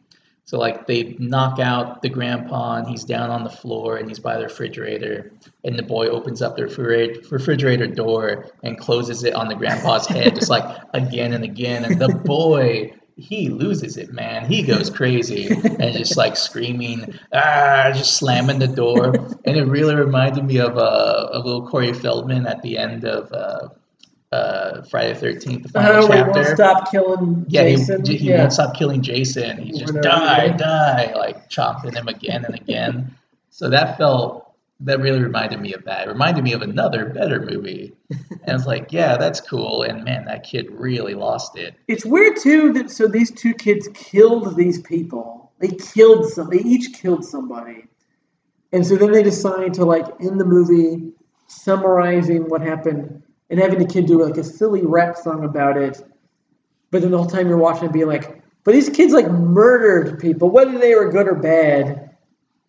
So like they knock out the grandpa and he's down on the floor and he's by the refrigerator and the boy opens up the refrigerator, refrigerator door and closes it on the grandpa's head just like again and again and the boy he loses it man he goes crazy and just like screaming ah just slamming the door and it really reminded me of uh, a little Corey Feldman at the end of uh, uh, Friday the Thirteenth the final Oh, chapter won't stop killing yeah, Jason. he, he yeah. won't stop killing Jason. He's just die, die, like chopping him again and again. so that felt that really reminded me of that. It reminded me of another better movie. and I was like, yeah, that's cool. And man, that kid really lost it. It's weird too that so these two kids killed these people. They killed some. They each killed somebody, and so then they decide to like in the movie summarizing what happened and having the kid do like a silly rap song about it. But then the whole time you're watching it, being like, "But these kids like murdered people, whether they were good or bad,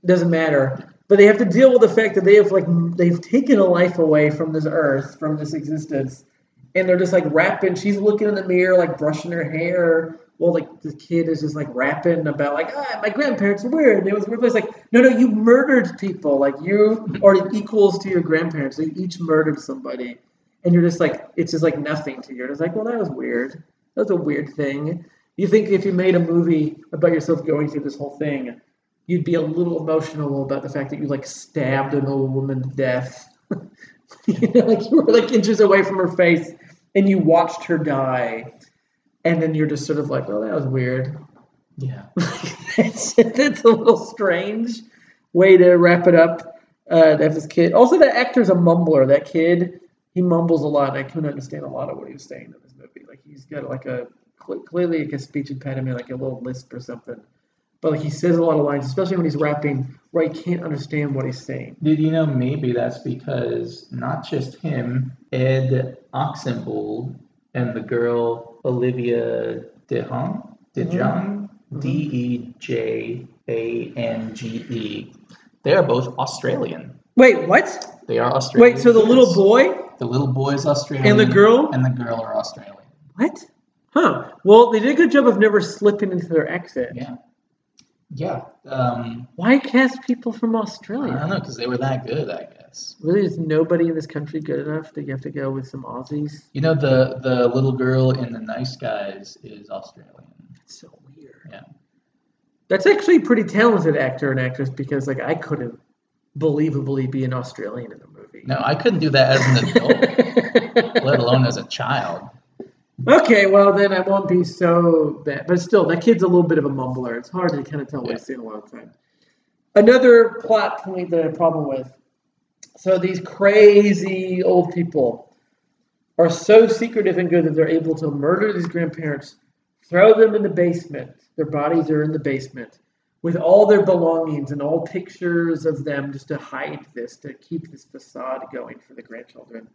doesn't matter." But they have to deal with the fact that they have like they've taken a life away from this earth, from this existence, and they're just like rapping. She's looking in the mirror, like brushing her hair. Well, like the kid is just like rapping about like, ah, my grandparents were weird. And it was weird. It's like, no, no, you murdered people. Like you are equals to your grandparents. They each murdered somebody, and you're just like, it's just like nothing to you. You're just like, well, that was weird. That was a weird thing. You think if you made a movie about yourself going through this whole thing, you'd be a little emotional about the fact that you like stabbed an old woman to death. you know, like you were like inches away from her face and you watched her die. And then you're just sort of like, oh, that was weird. Yeah. it's, it's a little strange way to wrap it up. Uh, that this kid. Also, that actor's a mumbler. That kid, he mumbles a lot, and I couldn't understand a lot of what he was saying in this movie. Like he's got like a clearly like a speech impediment, like a little lisp or something. But like he says a lot of lines, especially when he's rapping, where he can't understand what he's saying. Did you know maybe that's because not just him, Ed Oxenbould and the girl Olivia DeHong, DeJong, mm-hmm. mm-hmm. D E J A N G E, they are both Australian. Wait, what? They are Australian. Wait, so the little boy? the little boy is Australian, And the girl? and the girl are Australian. What? Huh. Well, they did a good job of never slipping into their accent. Yeah, yeah. Um, Why cast people from Australia? I don't know because they were that good, I guess. Really, is nobody in this country good enough that you have to go with some Aussies? You know, the the little girl in the Nice Guys is Australian. It's so weird. Yeah. That's actually a pretty talented actor and actress because, like, I couldn't believably be an Australian in a movie. No, I couldn't do that as an adult, let alone as a child. Okay, well then I won't be so bad. But still, that kid's a little bit of a mumbler. It's hard to kind of tell what Yeah. he's saying a lot of time. Another plot point that I have a problem with. So these crazy old people are so secretive and good that they're able to murder these grandparents, throw them in the basement. Their bodies are in the basement with all their belongings and all pictures of them just to hide this, to keep this facade going for the grandchildren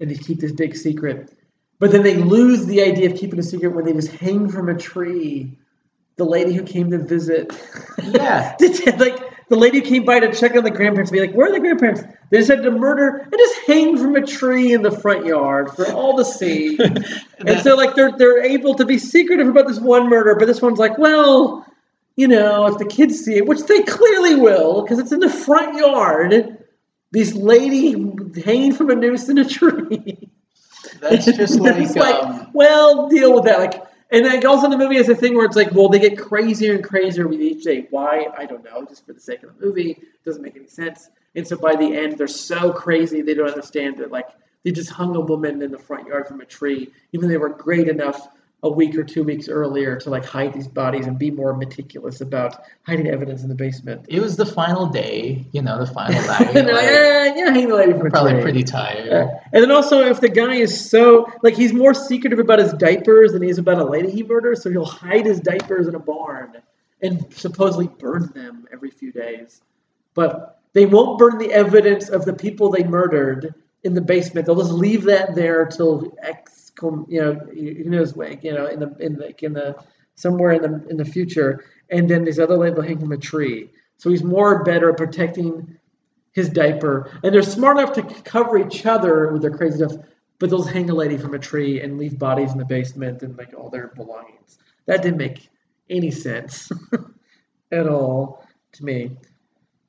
and to keep this big secret. But then they lose the idea of keeping a secret when they just hang from a tree. The lady who came to visit, Yeah. like the lady who came by to check on the grandparents, be like, "Where are the grandparents?" They decided to murder and just hang from a tree in the front yard for all to see. and so, like, they're they're able to be secretive about this one murder, but this one's like, well, you know, if the kids see it, which they clearly will, because it's in the front yard. This lady hanging from a noose in a tree. That's just like, it's like, um, well, deal with that. Like, and like also the movie has a thing where it's like, well, they get crazier and crazier with each day. Why? I don't know. Just for the sake of the movie, it doesn't make any sense. And so by the end, they're so crazy they don't understand that like they just hung a woman in the front yard from a tree, even though they were great enough a week or two weeks earlier to like hide these bodies and be more meticulous about hiding evidence in the basement. it was the final day, you know, the final night. and they're like, like, eh, yeah, hang the lady from probably pretty tired. Uh, and then also, if the guy is so like he's more secretive about his diapers than he is about a lady he murders, so he'll hide his diapers in a barn and supposedly burn them every few days. But they won't burn the evidence of the people they murdered in the basement. They'll just leave that there till X, you know, who knows, like, you know, in the in the in the somewhere in the in the future. And then this other will hang from a tree. So he's more better at protecting his diaper, and they're smart enough to cover each other with their crazy stuff. But they'll hang a lady from a tree and leave bodies in the basement and like all their belongings. That didn't make any sense at all to me.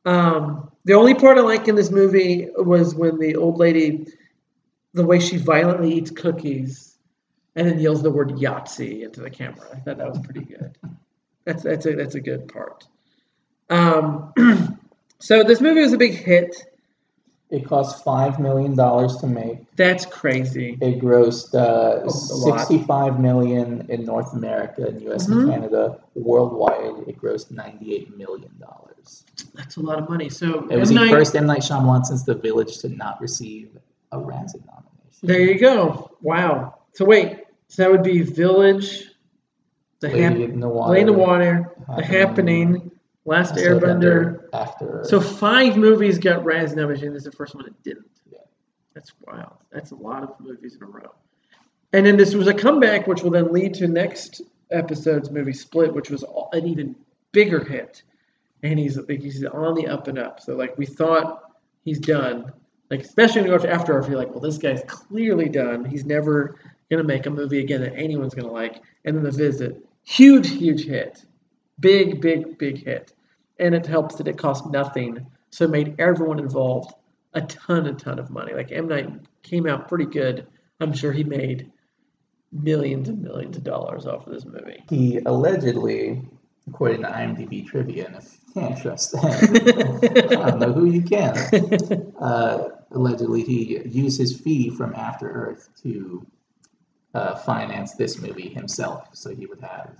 Um, the only part I like in this movie was when the old lady, the way she violently eats cookies, and then yells the word Yahtzee into the camera. I thought that was pretty good. That's that's a that's a good part. Um, so this movie was a big hit. It cost five million dollars to make. That's crazy. It grossed uh, sixty-five million in North America and U.S. Mhm. and Canada. Worldwide, it grossed ninety-eight million dollars. That's a lot of money. So It was M. the Night- first M Night Shyamalan since The Village to not receive a Razzie nomination. There you go. Wow. So wait. So that would be Village, the Lady hap- in the Water, the Water, The Happening, Happening, Last Airbender. After. So five movies got Razzie nomination. This is the first one that didn't. Yeah. That's wild. That's a lot of movies in a row. And then this was a comeback, which will then lead to next episode's movie Split, which was an even bigger hit. And he's like he's on the up and up. So like we thought he's done. Like especially when you watch After Earth, you're like, well, this guy's clearly done. He's never gonna make a movie again that anyone's gonna like. And then The Visit, huge, huge hit, big, big, big hit. And it helps that it cost nothing, so it made everyone involved a ton, a ton of money. Like M Night came out pretty good. I'm sure he made millions and millions of dollars off of this movie. he allegedly, according to IMDb trivia, and if can't trust them, I don't know who you can. Uh, allegedly, he used his fee from After Earth to uh, finance this movie himself, so he would have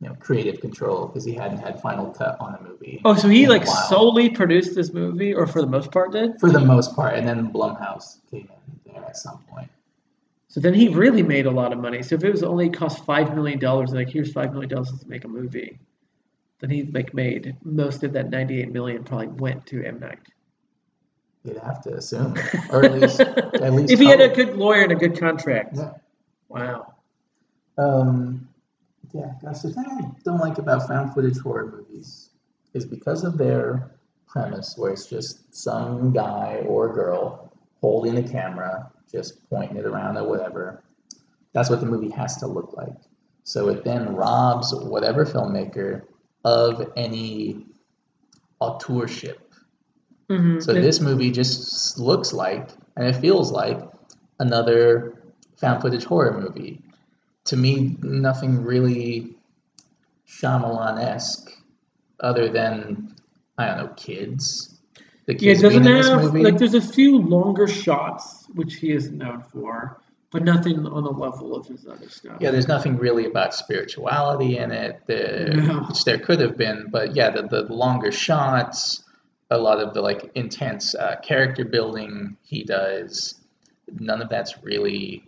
you know creative control because he hadn't had final cut on the movie. Oh, so he like solely produced this movie, or for the most part did? for the most part, and then Blumhouse came in there at some point. So then he really made a lot of money. So if it was only cost five million dollars, like here's five million dollars to make a movie, then he like made most of that ninety eight million probably went to M Night. You'd have to assume, or at least at least if he had a good lawyer and a good contract. Yeah. Wow. Um, yeah, that's the thing I don't like about found footage horror movies is because of their premise, where it's just some guy or girl holding a camera, just pointing it around or whatever. That's what the movie has to look like. So it then robs whatever filmmaker of any auteurship. Mm-hmm. So this movie just looks like, and it feels like, another found footage horror movie. To me, nothing really Shyamalan-esque, other than I don't know, kids. The Yeah, kids doesn't in this have movie. like there's a few longer shots which he is known for, but nothing on the level of his other stuff. yeah, there's nothing really about spirituality in it. The, No. Which there could have been, but yeah, the, the longer shots, a lot of the like intense uh, character building he does, none of that's really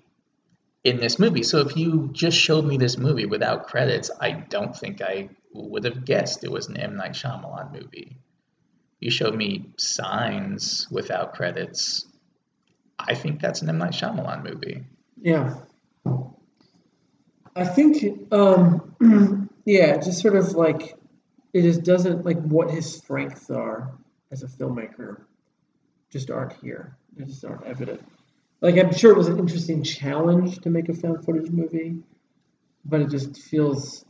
in this movie. So if you just showed me this movie without credits, I don't think I would have guessed it was an M Night Shyamalan movie. You showed me Signs without credits. I think that's an M Night Shyamalan movie. Yeah. I think, um, yeah, just sort of like it just doesn't like what his strengths are as a filmmaker just aren't here. They just aren't evident. Like I'm sure it was an interesting challenge to make a found footage movie, but it just feels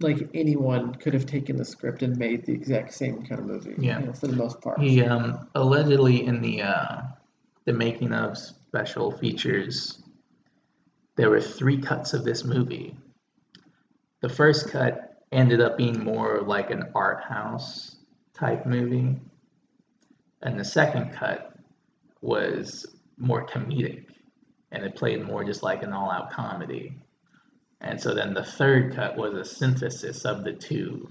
like anyone could have taken the script and made the exact same kind of movie. Yeah. you know, for the most part. He um, allegedly in the uh, the making of special features there were three cuts of this movie. The first cut ended up being more like an art house type movie, and the second cut was more comedic, and it played more just like an all-out comedy. And so then the third cut was a synthesis of the two.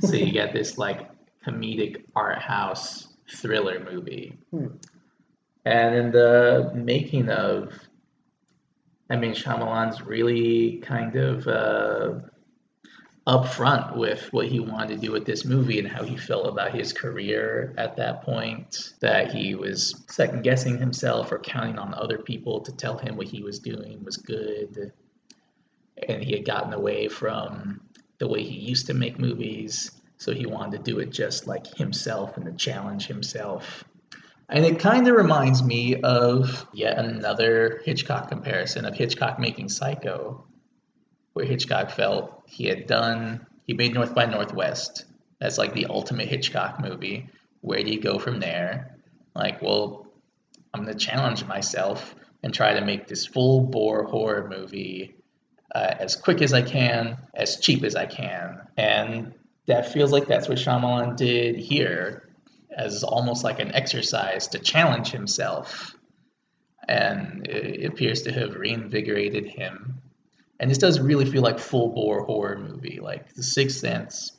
so you get this like comedic art house thriller movie. Hmm. And in the making of, I mean, Shyamalan's really kind of uh, upfront with what he wanted to do with this movie and how he felt about his career at that point. That he was second guessing himself or counting on other people to tell him what he was doing was good. And he had gotten away from the way he used to make movies. So he wanted to do it just like himself and to challenge himself. And it kind of reminds me of yet another Hitchcock comparison of Hitchcock making Psycho, where Hitchcock felt he had done, he made North by Northwest. That's like the ultimate Hitchcock movie. Where do you go from there? Like, well, I'm going to challenge myself and try to make this full bore horror movie uh, as quick as I can, as cheap as I can. And that feels like that's what Shyamalan did here as almost like an exercise to challenge himself. And it appears to have reinvigorated him. And this does really feel like full bore horror movie. Like The Sixth Sense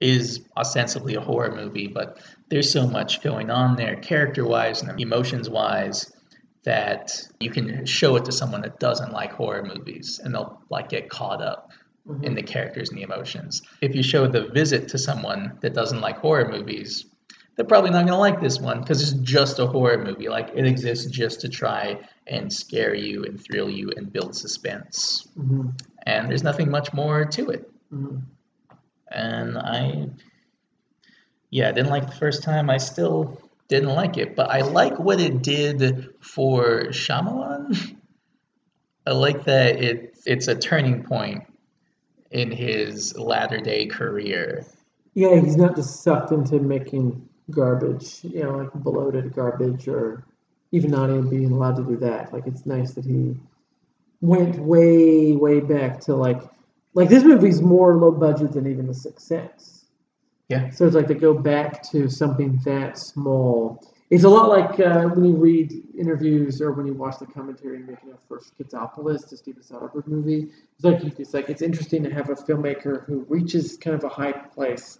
is ostensibly a horror movie, but there's so much going on there, character wise and emotions wise, that you can show it to someone that doesn't like horror movies and they'll like get caught up Mm-hmm. in the characters and the emotions. If you show the visit to someone that doesn't like horror movies, they're probably not going to like this one because it's just a horror movie. Like it exists just to try and scare you and thrill you and build suspense. Mm-hmm. And there's nothing much more to it. Mm-hmm. And I, yeah, I didn't like it the first time. I still didn't like it, but I like what it did for Shyamalan. I like that it it's a turning point in his latter day career. Yeah, he's not just sucked into making garbage, you know, like bloated garbage, or even not even being allowed to do that. Like, it's nice that he went way, way back to like, like this movie's more low budget than even The Sixth Sense. Yeah. So it's like to go back to something that small. It's a lot like uh, when you read interviews or when you watch the commentary making of for Schizopolis, the Steven Soderbergh movie. It's like it's like it's interesting to have a filmmaker who reaches kind of a high place,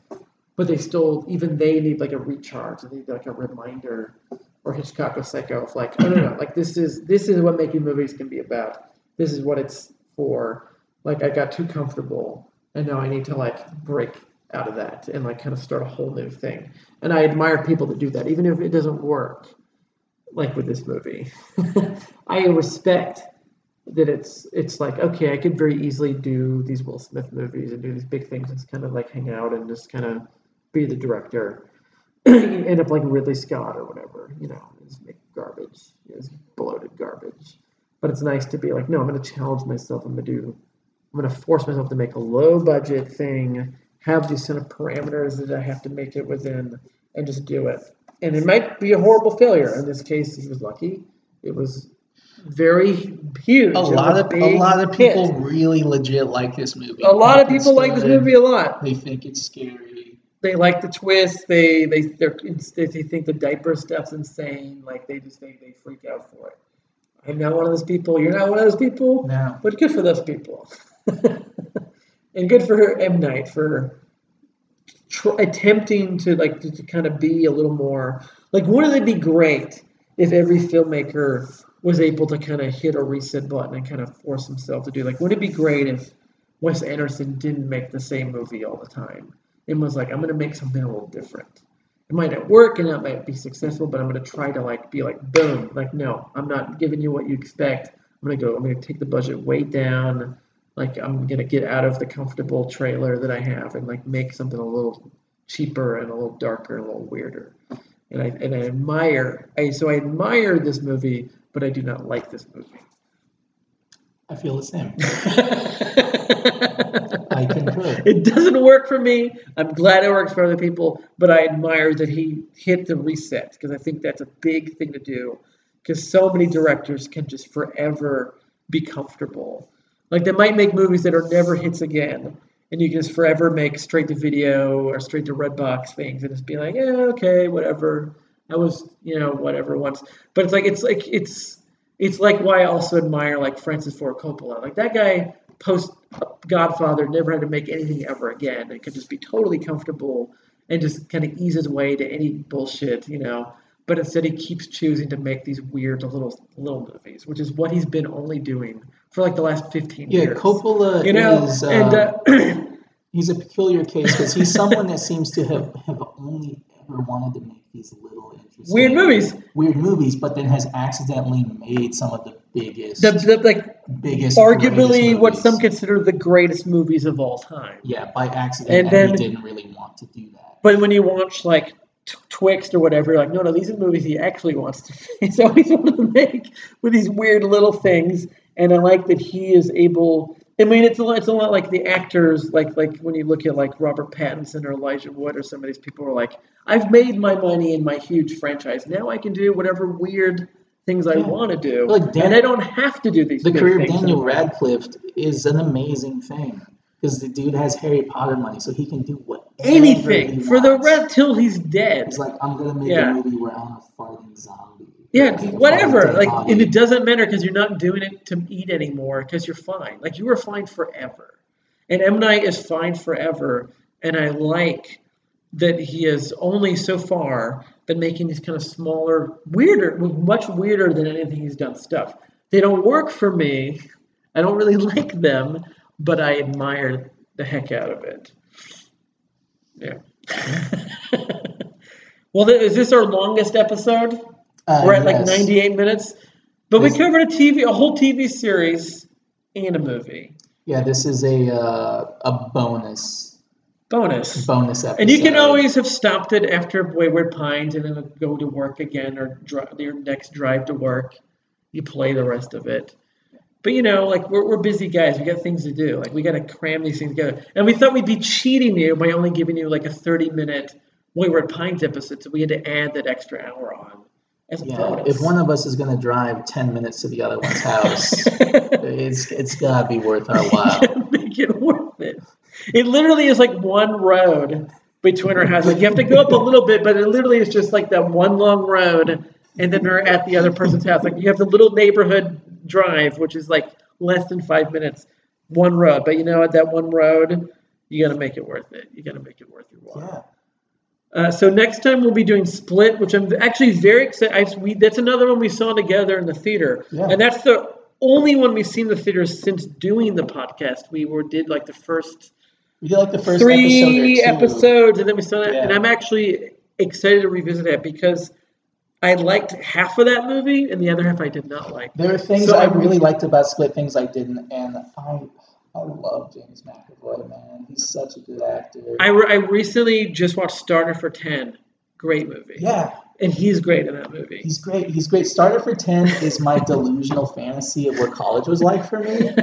but they still even they need like a recharge. They need like a reminder. Or Hitchcock or Psycho of like, oh no no, like this is this is what making movies can be about. This is what it's for. Like I got too comfortable, and now I need to like break out of that and like kind of start a whole new thing. And I admire people that do that, even if it doesn't work, like with this movie. I respect that it's it's like okay, I could very easily do these Will Smith movies and do these big things just kind of like hang out and just kind of be the director. you End up like Ridley Scott or whatever, you know, just make garbage, you know, just bloated garbage. But it's nice to be like, no, I'm going to challenge myself. I'm going to do, I'm going to force myself to make a low budget thing have these kind of parameters that I have to make it within and just do it. And it might be a horrible failure. In this case, he was lucky. It was very huge. A lot of a lot of hit. people really legit like this movie. A lot of people like this movie a lot. They think it's scary. They like the twist. They they they're, they think the diaper stuff's insane. Like they just think they freak out for it. I'm not one of those people. You're not one of those people. No. But good for those people. and good for M Night for tr- attempting to like to, to kind of be a little more like wouldn't it be great if every filmmaker was able to kind of hit a reset button and kind of force himself to do like wouldn't it be great if Wes Anderson didn't make the same movie all the time and was like I'm gonna make something a little different it might not work and it might be successful but I'm gonna try to like be like boom like no I'm not giving you what you expect I'm gonna go I'm gonna take the budget way down like I'm gonna get out of the comfortable trailer that I have and like make something a little cheaper and a little darker and a little weirder. And I and I admire I so I admire this movie, but I do not like this movie. I feel the same. I concur. It doesn't work for me. I'm glad it works for other people, but I admire that he hit the reset because I think that's a big thing to do. Because so many directors can just forever be comfortable. Like they might make movies that are never hits again, and you can just forever make straight to video or straight to Redbox things and just be like, yeah, okay, whatever. I was, you know, whatever once. But it's like it's like it's it's like why I also admire like Francis Ford Coppola. Like that guy post Godfather never had to make anything ever again. It could just be totally comfortable and just kind of ease his way to any bullshit, you know. But instead, he keeps choosing to make these weird little little movies, which is what he's been only doing for like the last fifteen Yeah, years. Coppola you know, is uh, and uh, he's a peculiar case because he's someone that seems to have, have only ever wanted to make these little interesting weird movies. weird movies, but then has accidentally made some of the biggest, The, the, like biggest, arguably what some consider the greatest movies of all time. yeah by accident, And and, then- he didn't really want to do that. But when you watch like Twixt or whatever, you're like, no, no, these are movies he actually wants to. He's always wanted to make with these weird little things, and I like that he is able. I mean, it's a lot, it's a lot like the actors, like like when you look at like Robert Pattinson or Elijah Wood or some of these people are like, I've made my money in my huge franchise. Now I can do whatever weird things I want to do, Like Dan- and I don't have to do these. Things. The career of Daniel. Radcliffe is an amazing thing because the dude has Harry Potter money, so he can do whatever Anything for the rest till he's dead. He's like, I'm gonna make Yeah. a movie where I'm a farting zombie. Yeah, whatever. Like, body. and it doesn't matter because you're not doing it to eat anymore because you're fine. Like, you were fine forever. And M. Night is fine forever. And I like that he has only so far been making these kind of smaller, weirder, much weirder than anything he's done stuff. They don't work for me. I don't really like them, but I admire the heck out of it. Yeah. well, is this our longest episode? Uh, We're at like 98 minutes. But we covered a TV, a whole TV series and a movie. Yeah, this is a uh, a bonus Bonus. bonus episode. And you can always have stopped it after Wayward Pines and then go to work again or dri your next drive to work. You play the rest of it. But you know, like we're, we're busy guys. We got things to do. Like we got to cram these things together. And we thought we'd be cheating you by only giving you like a 30 minute Wayward Pines episode. So we had to add that extra hour on as a Yeah, bonus. if one of us is gonna drive ten minutes to the other one's house, it's it's gotta be worth our while. make it worth it. It literally is like one road between our houses. Like you have to go up a little bit, but it literally is just like that one long road, and then we're at the other person's house. Like you have the little neighborhood drive, which is like less than five minutes, one road. But you know, at that one road, you got to make it worth it. You got to make it worth your while. Yeah. Uh, so next time we'll be doing Split, which I'm actually very excited. I, we, that's another one we saw together in the theater, Yeah. and that's the only one we've seen in the theater since doing the podcast. We were did like the first We did like the first three episode episodes, and then we saw that. And I'm actually excited to revisit it because I liked half of that movie, and the other half I did not like. There are things So I really liked about Split, things I didn't, and I I love James McAvoy, man. He's such a good actor. I, re- I recently just watched Starter for Ten. Great movie. yeah, And he's great in that movie. he's great. He's great. Starter for ten is my delusional fantasy of what college was like for me.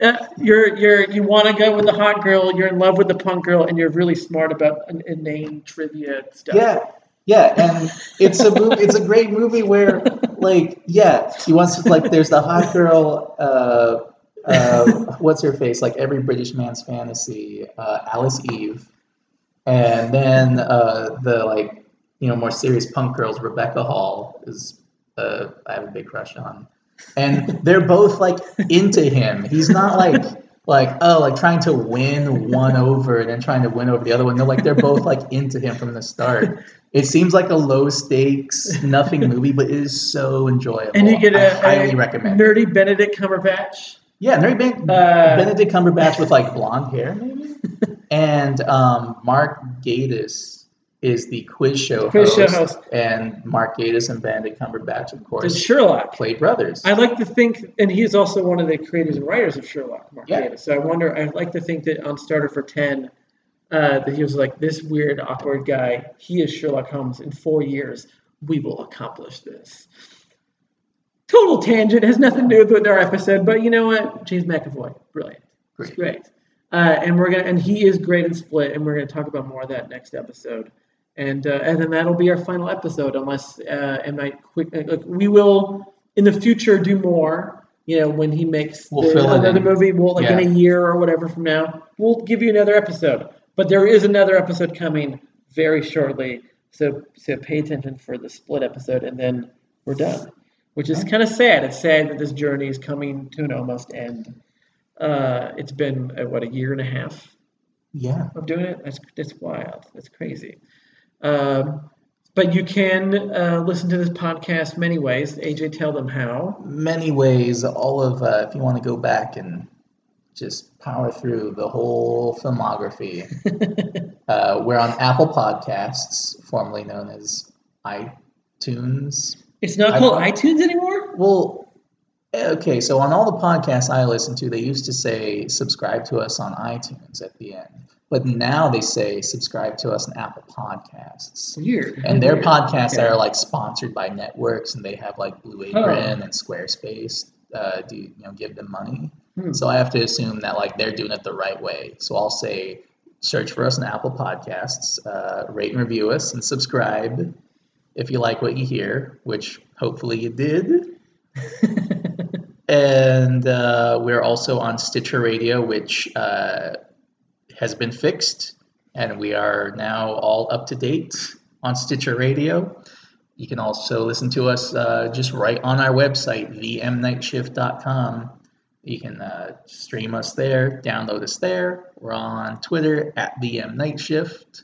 Uh, you're you're you want to go with the hot girl. You're in love with the punk girl, and you're really smart about an inane trivia stuff. Yeah, yeah, and it's a movie. It's a great movie where, like, yeah, he wants to like. There's the hot girl. Uh, uh, what's her face? Like every British man's fantasy, uh, Alice Eve, and then uh, the like, you know, more serious punk girls. Rebecca Hall is. Uh, I have a big crush on, and they're both like into him. He's not like like oh like trying to win one over and then trying to win over the other one. They're like they're both like into him from the start. It seems like a low stakes nothing movie, but it is so enjoyable. And you get I a, highly a recommend. it. nerdy Benedict Cumberbatch. Yeah, Nerdy ben- Uh, Benedict Cumberbatch with like blonde hair maybe, and um, Mark Gatiss is the quiz show Quiz show host, host. and Mark Gatiss and Benedict Cumberbatch of course Sherlock. play brothers. I like to think, and he's also one of the creators and writers of Sherlock, Mark Yeah. Gatiss. So I wonder, I like to think that on Starter for 10, uh, that he was like, this weird, awkward guy, he is Sherlock Holmes. In four years, we will accomplish this. Total tangent, has nothing to do with our episode, but you know what? James McAvoy, brilliant. Great. great. Uh, and we're gonna, and he is great in Split, and we're gonna talk about more of that next episode. And uh, and then that'll be our final episode, unless uh, M Night quick. Like, we will in the future do more you know, when he makes We'll the- another in. movie, we'll like in a year or whatever from now, we'll give you another episode. But there is another episode coming very shortly, so so pay attention for the split episode, and then we're done. Which is kind of sad. It's sad that this journey is coming to an almost end. Uh, it's been uh, what a year and a half Yeah. of doing it. That's that's wild. That's crazy. Um, but you can uh, listen to this podcast many ways. AJ, tell them how. Many ways, all of, uh, if you want to go back and just power through the whole filmography, uh, we're on Apple Podcasts, formerly known as iTunes. It's not I- called iTunes anymore. Well, eh, okay, so on all the podcasts I listen to, they used to say subscribe to us on iTunes at the end. But now they say subscribe to us on Apple Podcasts. Weird. And their Weird. podcasts Okay. are like sponsored by networks, and they have like Blue Apron and Squarespace. Uh, do you know give them money? Hmm. So I have to assume that like they're doing it the right way. So I'll say search for us on Apple Podcasts, uh, rate and review us, and subscribe if you like what you hear, which hopefully you did. And uh, we're also on Stitcher Radio, which uh, has been fixed, and we are now all up to date on Stitcher Radio. You can also listen to us uh, just right on our website, themnightshift.com. You can uh, stream us there, download us there. We're on Twitter at themnightshift.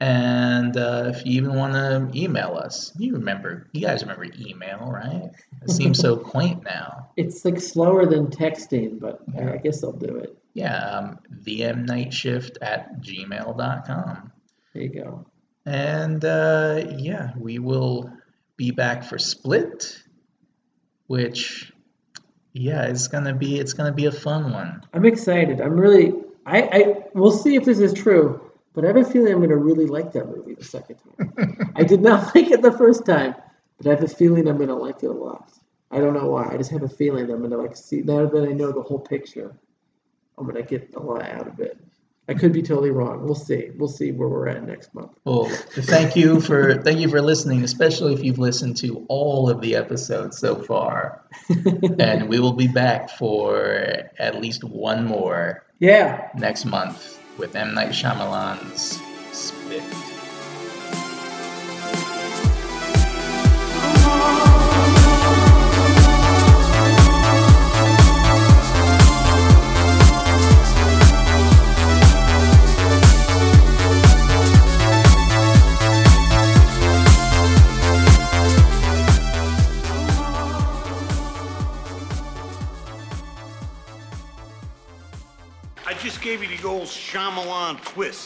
And uh, if you even want to email us, you remember, you guys remember email, right? It seems so quaint now. It's like slower than texting, but I- I guess I'll do it. Yeah, um, vmnightshift at gmail.com. There you go. And uh, yeah, we will be back for Split, which yeah, it's gonna be it's gonna be a fun one. I'm excited. I'm really. I. I. We'll see if this is true, but I have a feeling I'm going to really like that movie the second time. I did not like it the first time, but I have a feeling I'm going to like it a lot. I don't know why. I just have a feeling that I'm going to like see now that I know the whole picture. I'm going to get a lot out of it. I could be totally wrong. We'll see. We'll see where we're at next month. Well, thank you for thank you for listening, especially if you've listened to all of the episodes so far. and we will be back for at least one more Yeah. next month with M Night Shyamalan's Split. You the old Shyamalan twist.